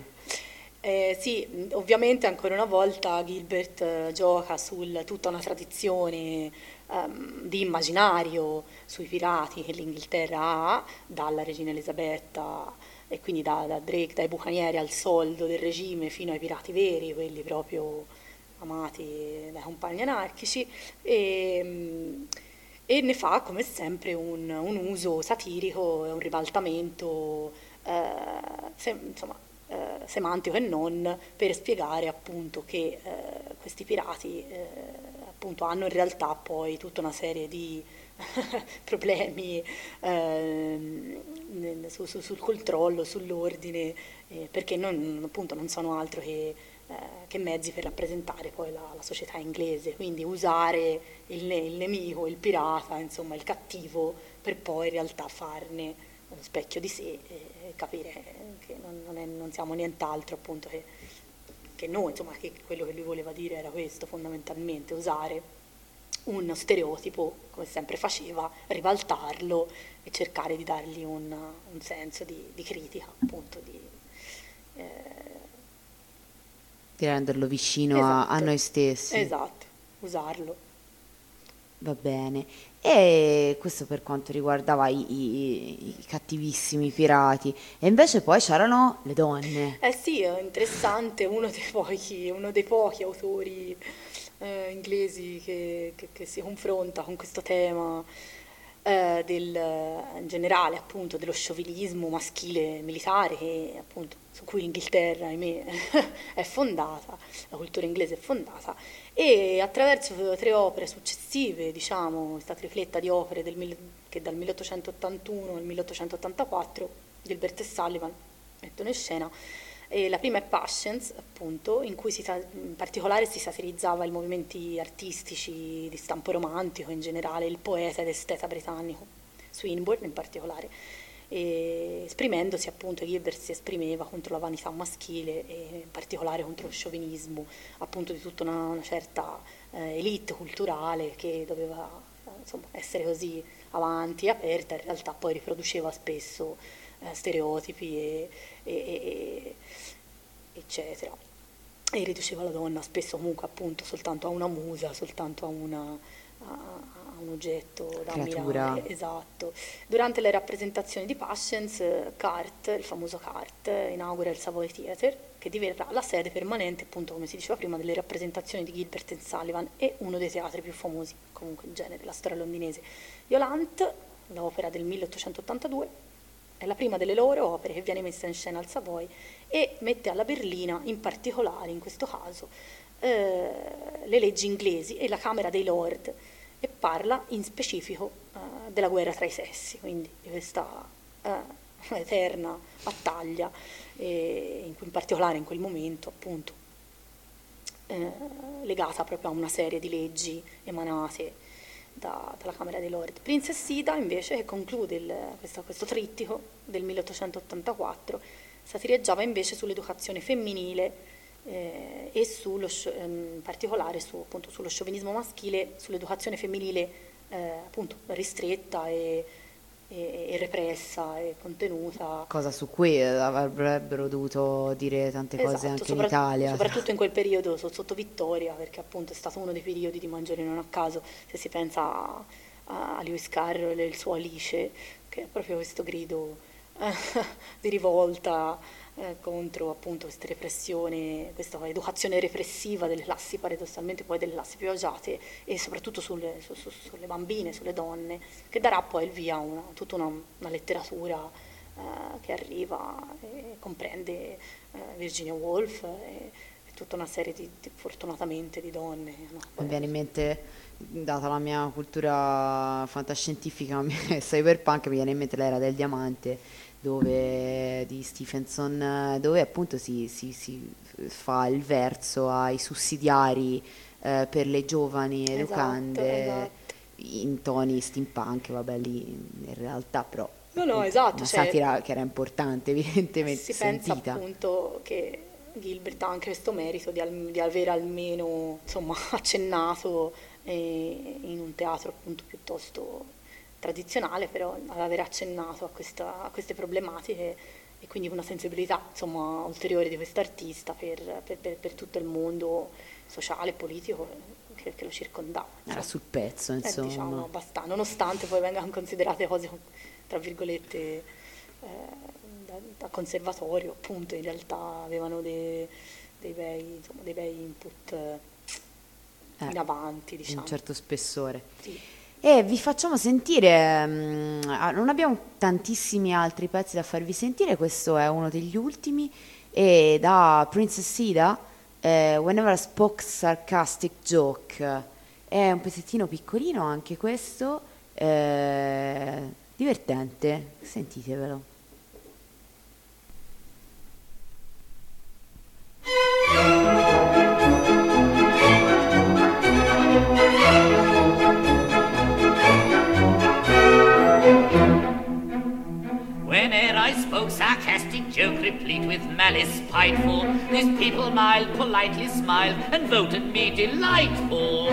Eh, sì, ovviamente ancora una volta Gilbert eh, gioca su tutta una tradizione ehm, di immaginario sui pirati che l'Inghilterra ha, dalla regina Elisabetta e quindi da, da Drake, dai bucanieri al soldo del regime fino ai pirati veri, quelli proprio amati dai compagni anarchici. E, mh, e ne fa come sempre un, un uso satirico e un ribaltamento eh, se- insomma, eh, semantico e non per spiegare appunto che eh, questi pirati eh, appunto hanno in realtà poi tutta una serie di [LAUGHS] problemi ehm, nel- su- su- sul controllo, sull'ordine, eh, perché non, appunto non sono altro che, che mezzi per rappresentare poi la, la società inglese, quindi usare il, il nemico, il pirata, insomma il cattivo, per poi in realtà farne uno specchio di sé e capire che non, non è- non siamo nient'altro appunto che, che noi, insomma che quello che lui voleva dire era questo fondamentalmente, usare uno stereotipo, come sempre faceva, ribaltarlo e cercare di dargli un, un senso di, di critica, appunto, di, eh, Di renderlo vicino a, a Esatto. noi stessi. esatto, usarlo. Va bene. E questo per quanto riguardava i, i- i cattivissimi pirati. E invece poi c'erano le donne. Eh sì, è interessante, uno dei pochi, uno dei pochi autori eh, inglesi che, che- che si confronta con questo tema eh, del, in generale appunto dello sciovinismo maschile militare che appunto su cui l'Inghilterra ahimè [LAUGHS] è fondata, la cultura inglese è fondata e attraverso tre opere successive, diciamo, questa tripletta di opere del che dal 1881 al 1884 Gilbert e Sullivan mettono in scena e la prima è Passions, appunto, in cui si in particolare si satirizzava i movimenti artistici di stampo romantico, in generale il poeta ed esteta britannico, Swinburne in particolare, esprimendosi appunto, Gilbert si esprimeva contro la vanità maschile e in particolare contro lo sciovinismo, appunto di tutta una, una certa eh, elite culturale che doveva eh, insomma, essere così avanti e aperta, in realtà poi riproduceva spesso eh, stereotipi e, e- e- eccetera. e riduceva la donna spesso comunque appunto soltanto a una musa, soltanto a, una, a, a un oggetto da Creatura. ammirare. Esatto. Durante le rappresentazioni di Patience, eh, Cart, il famoso Cart, eh, inaugura il Savoy Theatre, che diverrà la sede permanente, appunto come si diceva prima, delle rappresentazioni di Gilbert and Sullivan e uno dei teatri più famosi comunque in genere, la storia londinese. Yolande, l'opera del 1882, è la prima delle loro opere che viene messa in scena al Savoy e mette alla berlina, in particolare in questo caso, eh, le leggi inglesi e la Camera dei Lord e parla in specifico eh, della guerra tra i sessi, quindi di questa eh, eterna battaglia, in, cui- in particolare in quel momento appunto eh, legata proprio a una serie di leggi emanate da- dalla Camera dei Lord. Princess Sita invece che conclude il- questo, questo trittico del 1884 satireggiava invece sull'educazione femminile eh, e sullo, scio- ehm, in particolare su, appunto, sullo sciovinismo maschile, sull'educazione femminile eh, appunto ristretta e, e- e repressa e contenuta. Cosa su cui avrebbero dovuto dire tante cose Esatto, anche in sopra- Italia. Soprattutto in quel [LAUGHS] periodo so- sotto Vittoria, perché appunto è stato uno dei periodi di maggiore non a caso, se si pensa a, a Lewis Carroll e il suo Alice, che è proprio questo grido [LAUGHS] di rivolta eh, contro appunto questa repressione, questa educazione repressiva delle classi paradossalmente poi delle classi più agiate e soprattutto sulle, su- su- sulle bambine, sulle donne, che darà poi il via a tutta una, una letteratura eh, che arriva e comprende eh, Virginia Woolf e, e tutta una serie di, di- fortunatamente di donne. no? Mi viene in mente, data la mia cultura fantascientifica [LAUGHS] cyberpunk, mi viene in mente l'era del diamante dove, di Stephenson, dove appunto si, si- si fa il verso ai sussidiari eh, per le giovani Esatto, educande esatto. in toni steampunk, vabbè lì in realtà però No, no, esatto, una cioè- satira che era importante [LAUGHS] evidentemente Si pensa sentita. appunto che Gilbert ha anche questo merito di, al- di aver almeno insomma, [LAUGHS] accennato eh, in un teatro appunto piuttosto tradizionale, però ad aver accennato a, questa- a queste problematiche e quindi una sensibilità insomma, ulteriore di quest'artista per, per- per- per tutto il mondo sociale e politico che, che lo circondava. Era insomma. sul pezzo, Eh, insomma. diciamo abbastanza, nonostante poi vengano considerate cose tra virgolette eh, da, da conservatorio, appunto in realtà avevano dei, dei bei, insomma, dei bei input eh, in Eh, avanti, di diciamo. un certo spessore. Sì. E vi facciamo sentire, mm, ah, non abbiamo tantissimi altri pezzi da farvi sentire, questo è uno degli ultimi, e da Princess Sida, eh, Whenever I Spoke Sarcastic Joke, è un pezzettino piccolino anche questo, eh, divertente, sentitevelo. Whene'er Spoke sarcastic joke replete with malice spiteful, these people mild politely smiled and voted me delightful.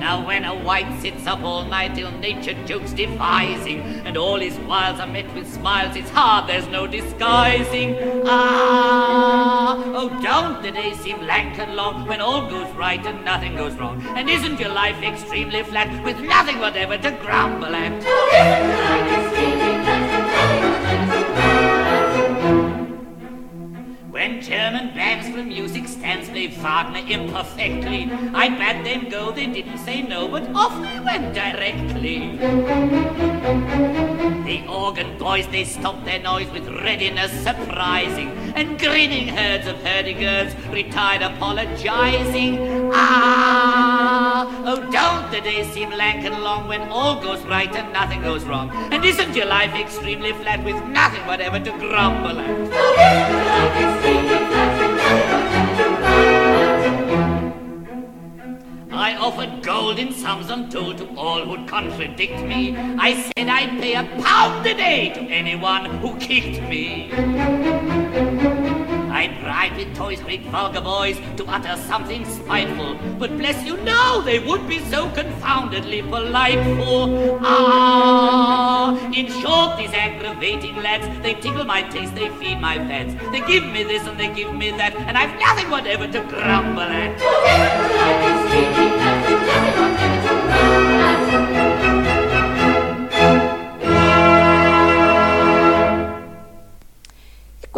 Now when a white sits up all night ill-natured jokes devising, and all his wiles are met with smiles, it's hard, there's no disguising. Ah, oh don't the days seem lank and long when all goes right and nothing goes wrong? And isn't your life extremely flat with nothing whatever to grumble at? When German bands for music stands played Wagner imperfectly, I bade them go, they didn't say no, but off they went directly. The organ boys, they stopped their noise with readiness surprising, and grinning herds of hurdy-gurds retired apologizing. Ah, oh, don't the days seem lank and long when all goes right and nothing goes wrong? And isn't your life extremely flat with nothing whatever to grumble at? I offered gold in sums untold to all who'd contradict me. I said I'd pay a pound a day to anyone who kicked me. With toys, great vulgar boys, to utter something spiteful. But bless you, no, they would be so confoundedly polite for. Ah, in short, these aggravating lads, they tickle my taste, they feed my pants. They give me this and they give me that, and I've nothing whatever to grumble at.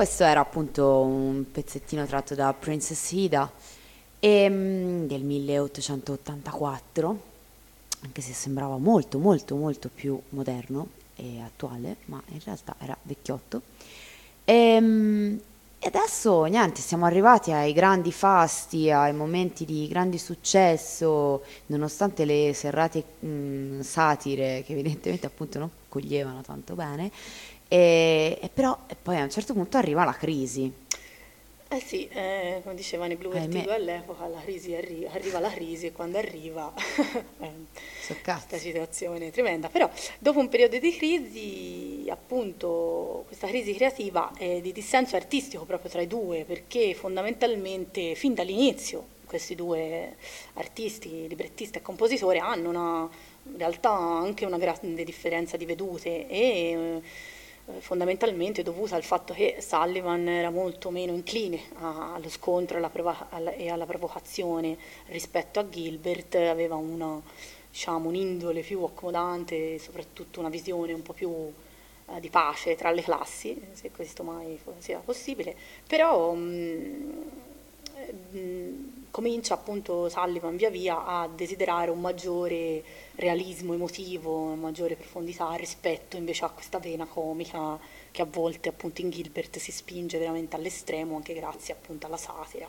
Questo era appunto un pezzettino tratto da Princess Ida e, mm, del 1884, anche se sembrava molto molto molto più moderno e attuale, ma in realtà era vecchiotto. E, mm, e adesso niente, siamo arrivati ai grandi fasti, ai momenti di grande successo, nonostante le serrate mh, mm, satire che evidentemente appunto non coglievano tanto bene. E, e però e poi a un certo punto arriva la crisi. Eh sì, eh, come dicevano i Blue Vertigo all'epoca, la crisi arri- arriva la crisi e quando arriva [LAUGHS] questa situazione tremenda. Però dopo un periodo di crisi, appunto, questa crisi creativa e di dissenso artistico proprio tra i due, perché fondamentalmente fin dall'inizio questi due artisti, librettista e compositore, hanno una, in realtà anche una grande differenza di vedute e eh, fondamentalmente dovuta al fatto che Sullivan era molto meno incline allo scontro e alla, provo- alla provocazione rispetto a Gilbert, aveva una, diciamo, un'indole più accomodante e soprattutto una visione un po' più eh, di pace tra le classi, se questo mai sia possibile, però mh, mm, mh, comincia appunto Sullivan via via a desiderare un maggiore realismo emotivo, una maggiore profondità rispetto invece a questa vena comica che a volte appunto in Gilbert si spinge veramente all'estremo anche grazie appunto alla satira.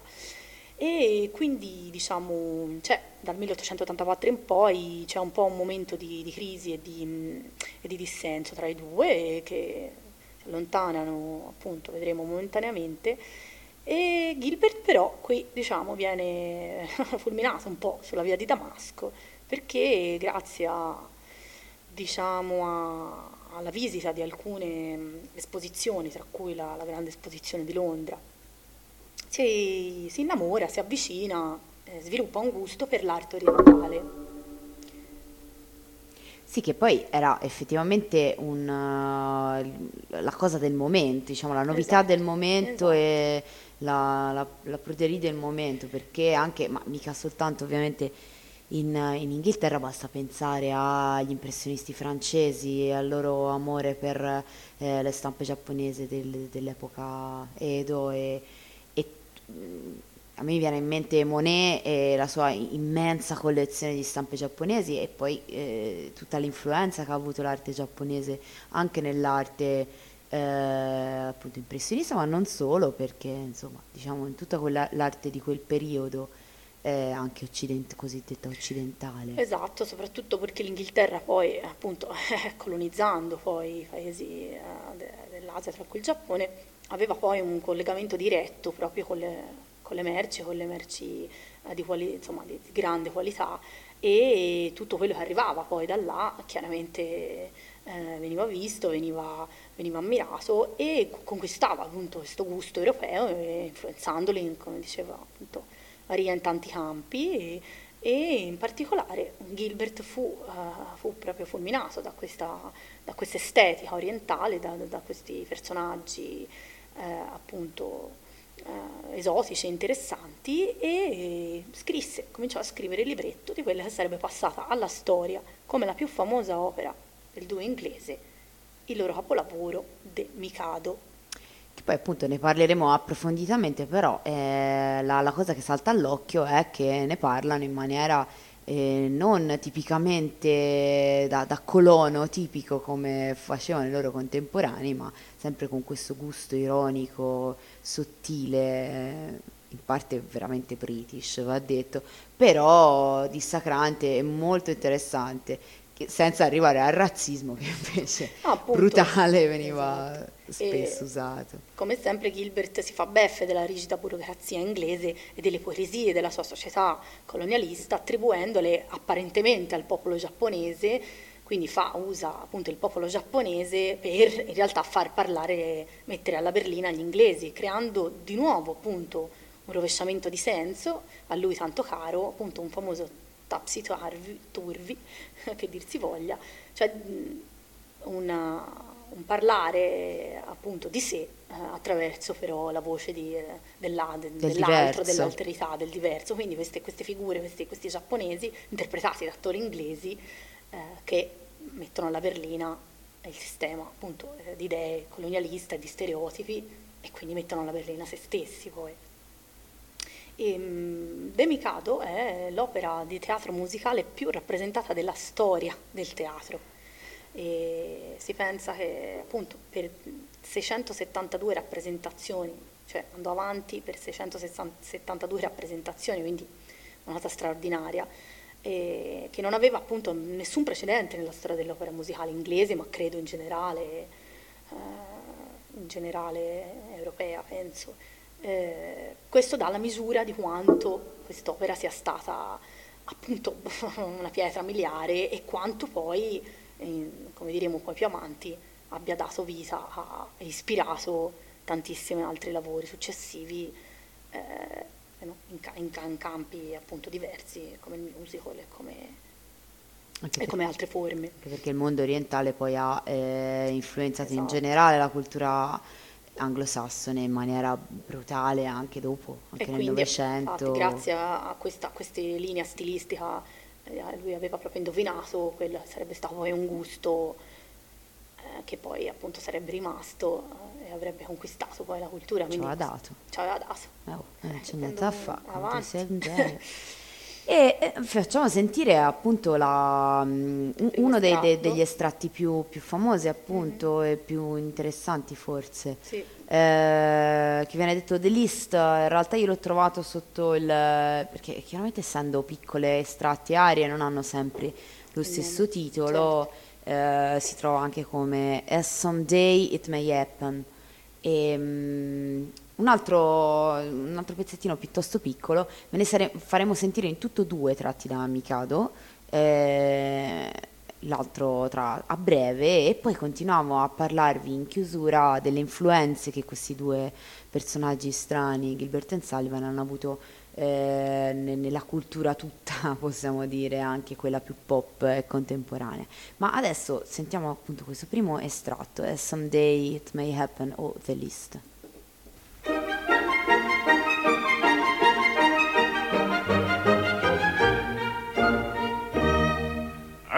E quindi diciamo, cioè, dal 1884 in poi c'è un po' un momento di, di crisi e di, e di, dissenso tra i due che si allontanano appunto, vedremo momentaneamente e Gilbert però qui diciamo viene [LAUGHS] fulminato un po' sulla via di Damasco perché grazie a, diciamo, a, alla visita di alcune esposizioni, tra cui la, la grande esposizione di Londra, si, si innamora, si avvicina, eh, sviluppa un gusto per l'arte orientale. Sì, che poi era effettivamente un, uh, la cosa del momento, diciamo, la novità esatto, del momento esatto. e la, la, la pruderia del momento, perché anche, ma mica soltanto ovviamente in, in, Inghilterra basta pensare agli impressionisti francesi e al loro amore per eh, le stampe giapponesi del, dell'epoca Edo e, e, mm, a me viene in mente Monet e la sua immensa collezione di stampe giapponesi e poi eh, tutta l'influenza che ha avuto l'arte giapponese anche nell'arte eh, appunto impressionista, ma non solo, perché insomma, diciamo in tutta quella, l'arte di quel periodo eh, anche occident- cosiddetta occidentale. Esatto, soprattutto perché l'Inghilterra poi appunto [LAUGHS] colonizzando poi i paesi eh, de- dell'Asia, tra cui il Giappone, aveva poi un collegamento diretto proprio con le, con le merci, con le merci eh, di, quali- insomma, di grande qualità e tutto quello che arrivava poi da là chiaramente eh, veniva visto, veniva, veniva, ammirato e conquistava appunto questo gusto europeo influenzandoli, come diceva appunto Maria in tanti campi e, e in particolare Gilbert fu, uh, fu proprio fulminato da questa, da questa, estetica orientale, da, da questi personaggi uh, appunto uh, esotici e interessanti e scrisse, cominciò a scrivere il libretto di quella che sarebbe passata alla storia come la più famosa opera del duo inglese, il loro capolavoro De Mikado. Che poi appunto ne parleremo approfonditamente, però eh, la, la, cosa che salta all'occhio è che ne parlano in maniera eh, non tipicamente da, da, colono tipico come facevano i loro contemporanei, ma sempre con questo gusto ironico, sottile. Eh, in parte veramente british, va detto, però dissacrante e molto interessante senza arrivare al razzismo che invece Appunto, brutale veniva esatto. spesso e, usato. Come sempre Gilbert si fa beffe della rigida burocrazia inglese e delle poesie della sua società colonialista, attribuendole apparentemente al popolo giapponese quindi fa, usa appunto il popolo giapponese per in realtà far parlare, mettere alla berlina gli inglesi, creando di nuovo appunto un rovesciamento di senso, a lui tanto caro, appunto un famoso tapsi turvi, [LAUGHS] che dir si voglia, cioè una, un parlare appunto di sé eh, attraverso però la voce di, eh, della, de, del dell'altro, diverso. dell'alterità, del diverso. Quindi queste, queste figure, questi, questi, giapponesi interpretati da attori inglesi eh, che mettono alla berlina il sistema appunto eh, di idee colonialiste, di stereotipi e quindi mettono alla berlina se stessi poi. E, um, De Mikado è l'opera di teatro musicale più rappresentata della storia del teatro e si pensa che appunto per 672 rappresentazioni, cioè andò avanti per 672 rappresentazioni, quindi una cosa straordinaria, che non aveva appunto nessun precedente nella storia dell'opera musicale inglese, ma credo in generale, eh, in generale europea, penso. Eh, questo dà la misura di quanto quest'opera sia stata appunto [LAUGHS] una pietra miliare e quanto poi come diremo poi più avanti, abbia dato vita e ispirato tantissimi altri lavori successivi eh, in, in, in, campi appunto diversi come il musical e come, e come altre forme. Anche perché il mondo orientale poi ha eh, influenzato esatto. in generale la cultura anglosassone in maniera brutale anche dopo, anche e nel Novecento. Grazie a, questa, a queste linee stilistica eh, lui aveva proprio indovinato, quello sarebbe stato poi un gusto eh, che poi appunto sarebbe rimasto eh, e avrebbe conquistato poi la cultura. Ci aveva dato. Ci aveva dato. Oh, eh, c'è niente da fare. [LAUGHS] E eh, facciamo sentire appunto la, um, uno dei, de, degli estratti più, più famosi appunto mm-hmm. e più interessanti forse. Sì eh, che viene detto The List, in realtà io l'ho trovato sotto il... perché chiaramente essendo piccole estratti arie non hanno sempre lo stesso titolo, certo. eh, si trova anche come As Someday It May Happen. E, um, un, altro, un altro, pezzettino piuttosto piccolo, ve ne sare- faremo sentire in tutto due tratti da Mikado. Eh, l'altro tra, a breve e poi continuiamo a parlarvi in chiusura delle influenze che questi due personaggi strani, Gilbert e Sullivan, hanno avuto eh, nella cultura tutta, [LAUGHS] possiamo dire, anche quella più pop e contemporanea. Ma adesso sentiamo appunto questo primo estratto, è Someday It May Happen o The List.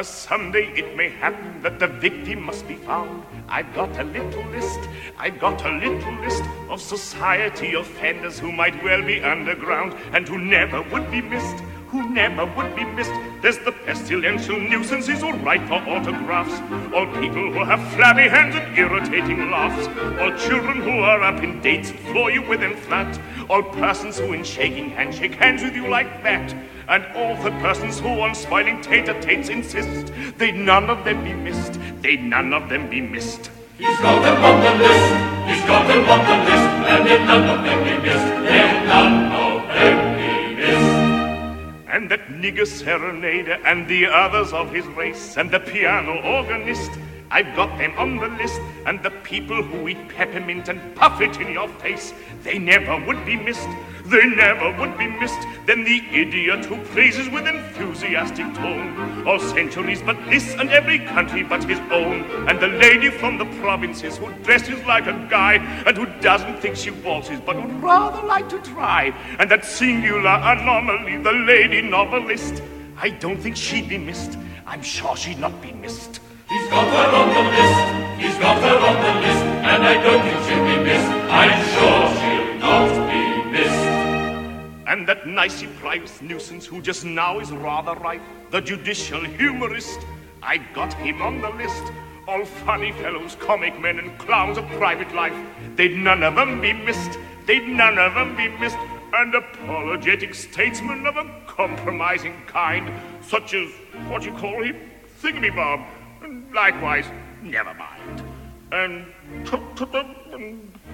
Someday it may happen that the victim must be found. I've got a little list, I've got a little list of society offenders who might well be underground and who never would be missed who never would be missed. There's the pestilential nuisances who write for autographs, all people who have flabby hands and irritating laughs, all children who are up in dates and floor you with them flat, all persons who in shaking hands shake hands with you like that, and all the persons who on spoiling tete-a-tates insist, they none of them be missed, they none of them be missed. He's got them on the list, he's got them on the list, and if none of them be missed, then none of them and that nigger serenader and the others of his race and the piano organist. I've got them on the list, and the people who eat peppermint and puff it in your face, they never would be missed, they never would be missed. Then the idiot who praises with enthusiastic tone all centuries but this and every country but his own, and the lady from the provinces who dresses like a guy and who doesn't think she waltzes but would rather like to try, and that singular anomaly, the lady novelist. I don't think she'd be missed. I'm sure she'd not be missed. He's got her on the list, he's got her on the list, and I don't think she'll be missed. I'm sure she'll not. And that nicey private nuisance who just now is rather rife, the judicial humorist, I got him on the list. All funny fellows, comic men, and clowns of private life, they'd none of them be missed, they'd none of them be missed. And apologetic statesmen of a compromising kind, such as, what you call him, Thingamy Likewise, never mind. And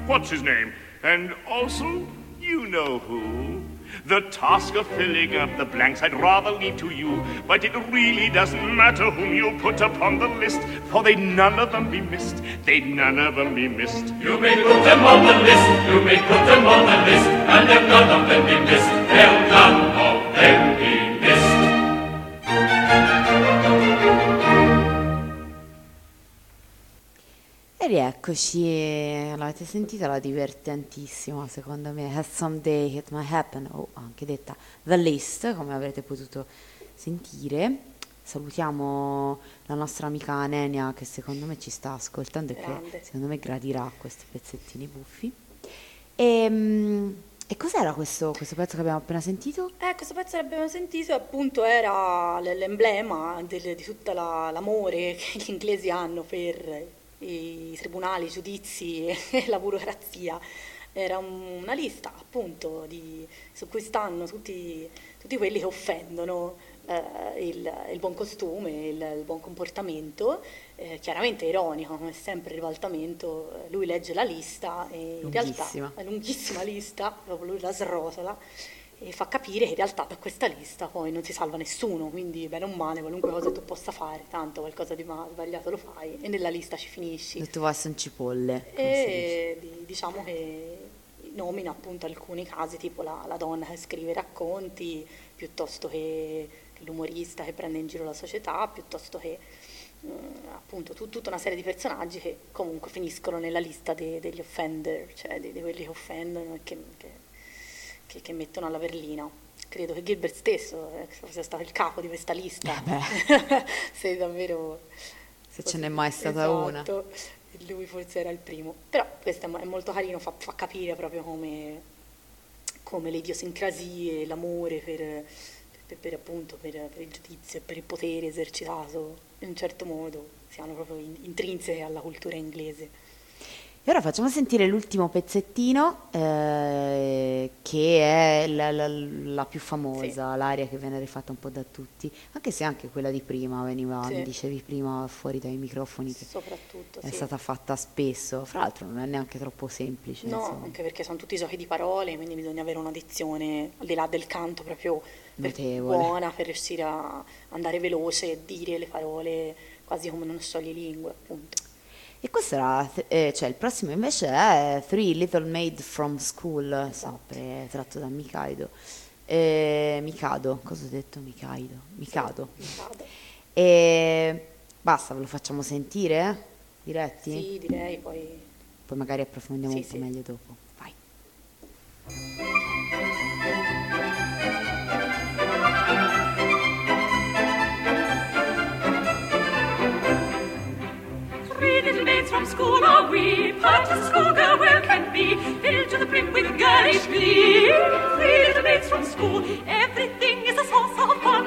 what's his name? And also, you know who. The task of filling up the blanks I'd rather leave to you, but it really doesn't matter whom you put upon the list, for they'd none of them be missed, they'd none of them be missed. You may put them on the list, you may put them on the list, and if none of them be missed, they'll none of them be missed. E rieccoci, l'avete sentita, la divertentissima secondo me, Has Someday It Might Happen, o anche detta The List, come avrete potuto sentire. Salutiamo la nostra amica Anenia che secondo me ci sta ascoltando e che Grande. secondo me gradirà questi pezzettini buffi. E, e cos'era questo, questo pezzo che abbiamo appena sentito? Eh, questo pezzo che abbiamo sentito appunto era l'emblema del- di tutto l'amore [LAUGHS] che gli inglesi hanno per i tribunali, i giudizi [LAUGHS] e la burocrazia. Era un- una lista appunto di- su cui stanno tutti, tutti quelli che offendono eh, il, il buon costume, il, il buon comportamento, eh, chiaramente ironico come sempre il ribaltamento, lui legge la lista e in realtà è lunghissima lista, proprio lui la srotola e fa capire che in realtà da questa lista poi non si salva nessuno, quindi bene o male qualunque cosa tu possa fare, tanto qualcosa di male, sbagliato lo fai e nella lista ci finisci. Detto va in cipolle. E di- diciamo che nomina appunto alcuni casi, tipo la, la donna che scrive racconti, piuttosto che, che l'umorista che prende in giro la società, piuttosto che mm, appunto tu- tutta una serie di personaggi che comunque finiscono nella lista de- degli offender, cioè di, di quelli che offendono e che, che- che- che mettono alla berlina. Credo che Gilbert stesso eh, sia stato il capo di questa lista, [LAUGHS] se davvero Se ce n'è mai stata una. Esatto, e lui forse era il primo. Però questo è molto carino, fa, fa capire proprio come, come le idiosincrasie, l'amore per, per- per appunto, per, per il giudizio e per il potere esercitato in un certo modo siano proprio in- intrinseche alla cultura inglese. E ora facciamo sentire l'ultimo pezzettino eh, che è la, la- la più famosa, l'aria che viene rifatta un po' da tutti, anche se anche quella di prima veniva, Sì. mi dicevi prima fuori dai microfoni che Soprattutto, è sì. stata fatta spesso, fra l'altro non è neanche troppo semplice. No, insomma. anche perché sono tutti giochi di parole, quindi bisogna avere una dizione al di là del canto proprio per- buona per riuscire a andare veloce e dire le parole quasi come uno lingue, appunto. E questo era, eh, cioè il prossimo invece è Three Little Maid from School, sempre tratto da Mikaido. Eh, Mikado, cosa ho detto? Mikaido? Mikado. Mikado. E basta, ve lo facciamo sentire? Diretti? Sì, direi poi Poi magari approfondiamo Sì, un po' sì. meglio dopo. Vai. School are we, part of schoolgirl well can be, filled to the brim with girlish glee. Three little maids from school, everything is a source of fun.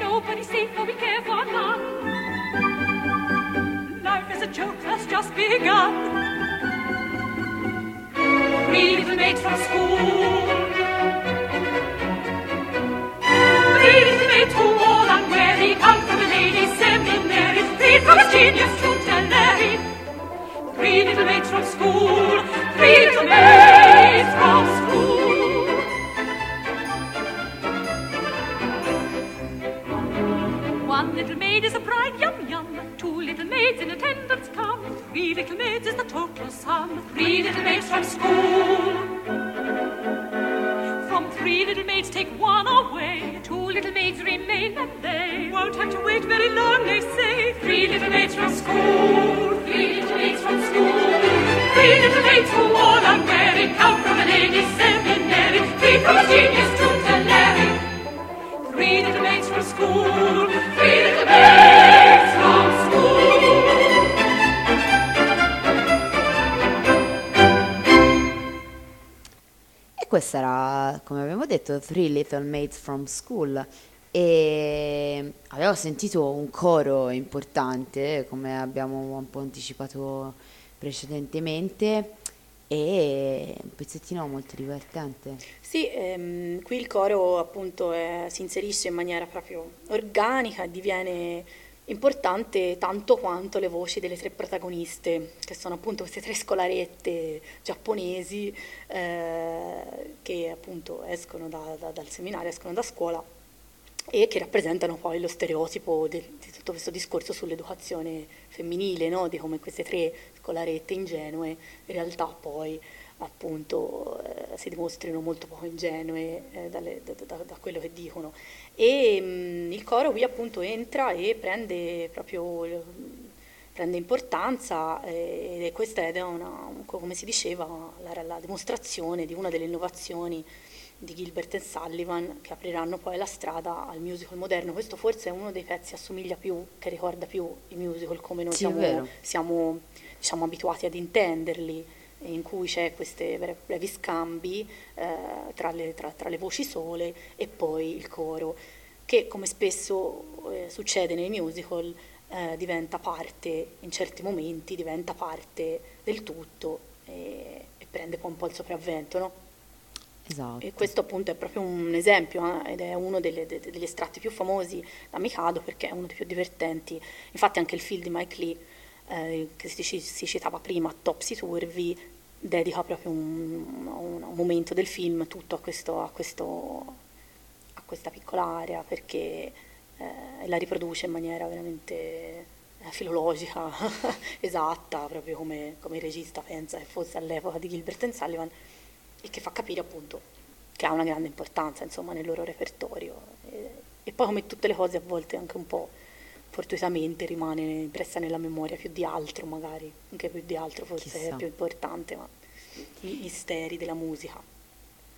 Nobody's safe, for we care for none. Life is a joke that's just begun. Three little maids from school. From genius tutelary. Three little maids from school, three little maids from school. One little maid is a bride, yum yum. Two little maids in attendance come. Three little maids is the total sum. Three little maids from school. From three little maids take one away. Two little maids remain and they won't have to wait very long, they say. Three little maids from school. Three little maids from school. Three little maids who all unwearing come from a lady's seminary. Three from a genius tutelary. Three little maids from school. Three little maids from school. Questo era, come abbiamo detto, Three Little Maids from School. E avevo sentito un coro importante, come abbiamo un po' anticipato precedentemente, e un pezzettino molto divertente. Sì, ehm, qui il coro appunto è- si inserisce in maniera proprio organica diviene importante tanto quanto le voci delle tre protagoniste, che sono appunto queste tre scolarette giapponesi, eh, che appunto escono da, da, dal seminario, escono da scuola e che rappresentano poi lo stereotipo di tutto questo discorso sull'educazione femminile, no? di come queste tre scolarette ingenue in realtà poi appunto eh, si dimostrino molto poco ingenue eh, dalle, da, da, da, quello che dicono. E mh, mm, il coro qui appunto entra e prende proprio prende importanza eh, è questa è una, come si diceva, la, la dimostrazione di una delle innovazioni di Gilbert e Sullivan che apriranno poi la strada al musical moderno. Questo forse è uno dei pezzi che assomiglia più, che ricorda più i musical come noi sì, siamo, siamo diciamo, abituati ad intenderli, in cui c'è questi brevi scambi eh, tra, le, tra, tra, le, voci sole e poi il coro, che come spesso eh, succede nei musical eh, diventa parte, in certi momenti diventa parte del tutto e, e prende poi un po' il sopravvento. No? Esatto. E questo appunto è proprio un esempio eh, ed è uno delle, de, degli estratti più famosi da Mikado perché è uno dei più divertenti. Infatti anche il film di Mike Lee, eh, che si, si, citava prima, Topsy Turvy, dedica proprio un, un, un, momento del film tutto a, questo, a, questo, a questa piccola area perché eh, la riproduce in maniera veramente eh, filologica, [LAUGHS] esatta, proprio come, come il regista pensa che fosse all'epoca di Gilbert and Sullivan e che fa capire appunto che ha una grande importanza insomma, nel loro repertorio e, e, poi come tutte le cose a volte anche un po' fortuitamente rimane impressa nella memoria più di altro magari, anche più di altro forse Chissà. è più importante, ma i misteri della musica.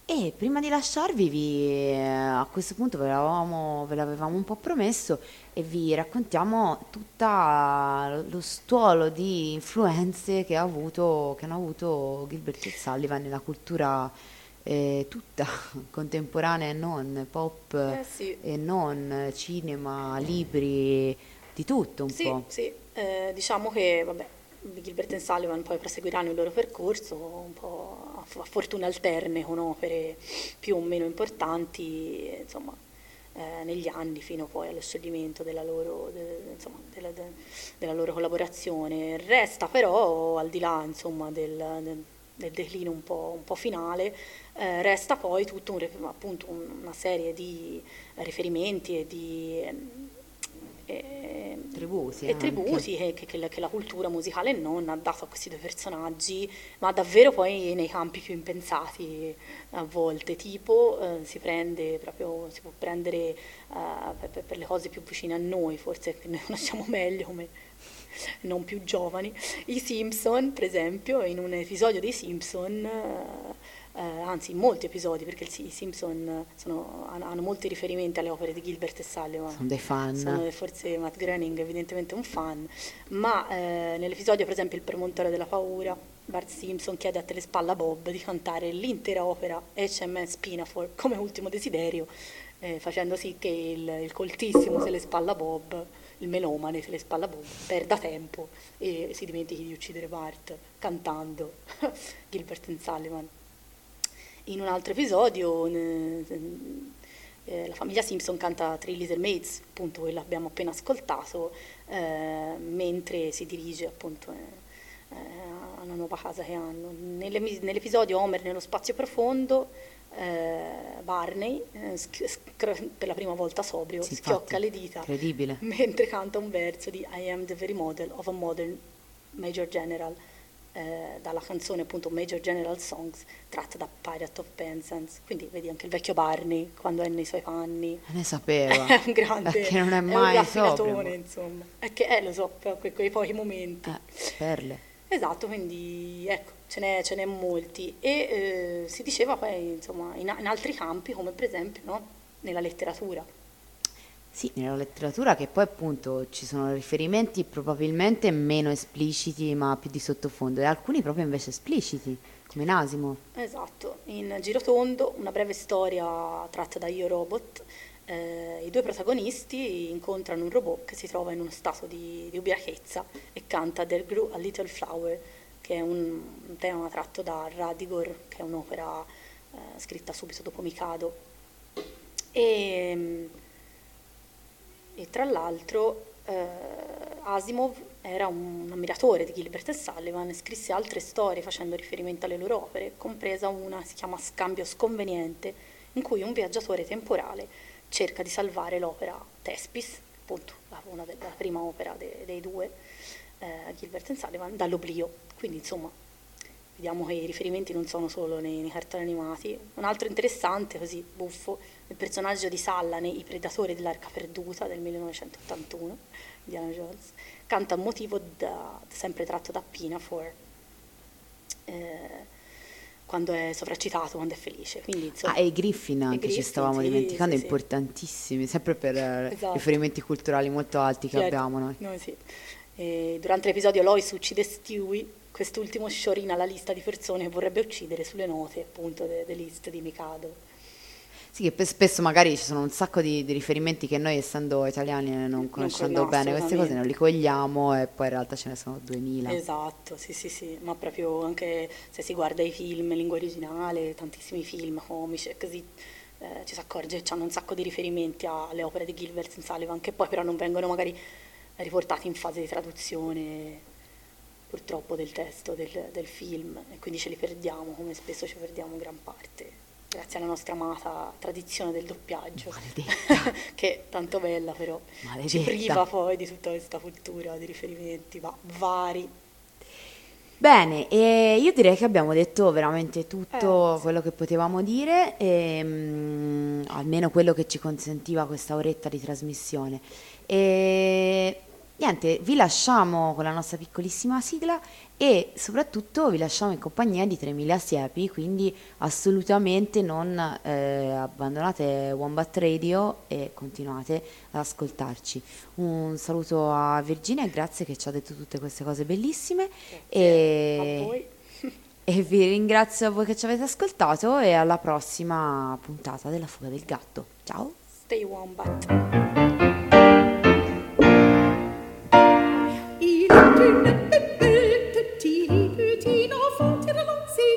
E prima di lasciarvi, vi, eh, a questo punto ve l'avevamo, ve l'avevamo un po' promesso e vi raccontiamo tutto lo stuolo di influenze che, ha avuto, che hanno avuto Gilbert e Sullivan nella cultura eh, tutta [LAUGHS] contemporanea e non, pop eh sì. e non, cinema, libri, di tutto un sì, po'. Sì, eh, diciamo che vabbè, Gilbert e Sullivan poi proseguiranno il loro percorso un po' a fortune alterne con opere più o meno importanti, insomma, eh, negli anni fino poi allo scioglimento della loro, de, insomma, della, de, della loro, collaborazione. Resta però, al di là insomma, del, del, del, declino un po', un po finale, eh, resta poi tutta un, una serie di riferimenti e di e, tributi, e tributi che, che, che, la cultura musicale non ha dato a questi due personaggi, ma davvero poi nei campi più impensati a volte, tipo eh, si prende proprio, si può prendere eh, per, per, le cose più vicine a noi, forse che noi [LAUGHS] conosciamo meglio come non più giovani, i Simpson per esempio, in un episodio dei Simpson eh, eh, anzi in molti episodi, perché i Simpson sono, hanno, molti riferimenti alle opere di Gilbert e Sullivan. Sono dei fan. Sono, forse Matt Groening evidentemente un fan, ma eh, nell'episodio per esempio Il premontore della paura, Bart Simpson chiede a Telespalla Bob di cantare l'intera opera HMS Pinafore come ultimo desiderio, eh, facendo sì che il, il coltissimo Telespalla Bob il melomane se le spalla Bob, perda tempo e si dimentichi di uccidere Bart cantando [LAUGHS] Gilbert and Sullivan. In un altro episodio eh, eh, la famiglia Simpson canta Three Little Maids, appunto quello abbiamo appena ascoltato, eh, mentre si dirige appunto eh, eh, alla nuova casa che hanno. Nelle, nell'episodio Homer nello spazio profondo, eh, Barney, per la prima volta sobrio, sì, schiocca le dita [LAUGHS] mentre canta un verso di I am the very model of a modern Major General eh, dalla canzone appunto Major General Songs tratta da Pirate of Penzance. Quindi vedi anche il vecchio Barney quando è nei suoi panni. Ne sapeva. [LAUGHS] È un grande perché non è mai è un insomma. È che eh, lo so quei, quei pochi momenti. Eh, perle. Esatto quindi ecco ce n'è, ce n'è molti. E eh, si diceva poi insomma in, in, altri campi come per esempio no? nella letteratura sì, nella letteratura che poi appunto ci sono riferimenti probabilmente meno espliciti ma più di sottofondo e alcuni proprio invece espliciti, come Nasimo. Esatto, in Girotondo, una breve storia tratta da Io Robot, eh, i due protagonisti incontrano un robot che si trova in uno stato di, di ubriachezza e canta There Grew a Little Flower, che è un, un tema tratto da Radigor, che è un'opera eh, scritta subito dopo Mikado. E, e tra l'altro eh, Asimov era un ammiratore di Gilbert e Sullivan e scrisse altre storie facendo riferimento alle loro opere, compresa una si chiama Scambio sconveniente, in cui un viaggiatore temporale cerca di salvare l'opera Tespis, appunto una della prima opera de, dei due, eh, Gilbert e Sullivan, dall'oblio. Quindi insomma vediamo che i riferimenti non sono solo nei, nei cartoni animati. Un altro interessante, così buffo, il personaggio di Sallane, I predatori dell'arca perduta del 1981, Diana Jones, canta un motivo da, sempre tratto da Pinafore, eh, quando è sovraccitato, quando è felice. Quindi, insomma, Ah, e Griffin anche Griffin, ci stavamo sì, dimenticando, sì, importantissimi, sempre per eh, Esatto. riferimenti culturali molto alti che Certo, abbiamo noi. noi sì. E durante l'episodio Lois uccide Stewie, quest'ultimo sciorina la lista di persone che vorrebbe uccidere sulle note appunto de- delle liste di Mikado. Sì, che pe- spesso magari ci sono un sacco di, di riferimenti che noi, essendo italiani e non conoscendo no, bene queste cose, non li cogliamo e poi in realtà ce ne sono 2000. Esatto, sì sì sì, ma proprio anche se si guarda i film in lingua originale, tantissimi film comici e così eh, ci si accorge che hanno un sacco di riferimenti alle opere di Gilbert e Sullivan che poi però non vengono magari riportati in fase di traduzione purtroppo del testo del, del film e quindi ce li perdiamo come spesso ci perdiamo gran parte grazie alla nostra amata tradizione del doppiaggio [LAUGHS] che è tanto bella però ci Maledetta. priva poi di tutta questa cultura di riferimenti va- vari Bene, e io direi che abbiamo detto veramente tutto Eh, sì. quello che potevamo dire, e, mm, almeno quello che ci consentiva questa oretta di trasmissione. E niente, vi lasciamo con la nostra piccolissima sigla e soprattutto vi lasciamo in compagnia di 3000 siepi, quindi assolutamente non eh, abbandonate Wombat Radio e continuate ad ascoltarci. Un saluto a Virginia grazie che ci ha detto tutte queste cose bellissime. E, [LAUGHS] e vi ringrazio a voi che ci avete ascoltato e alla prossima puntata della Fuga del Gatto. Ciao! stay wombat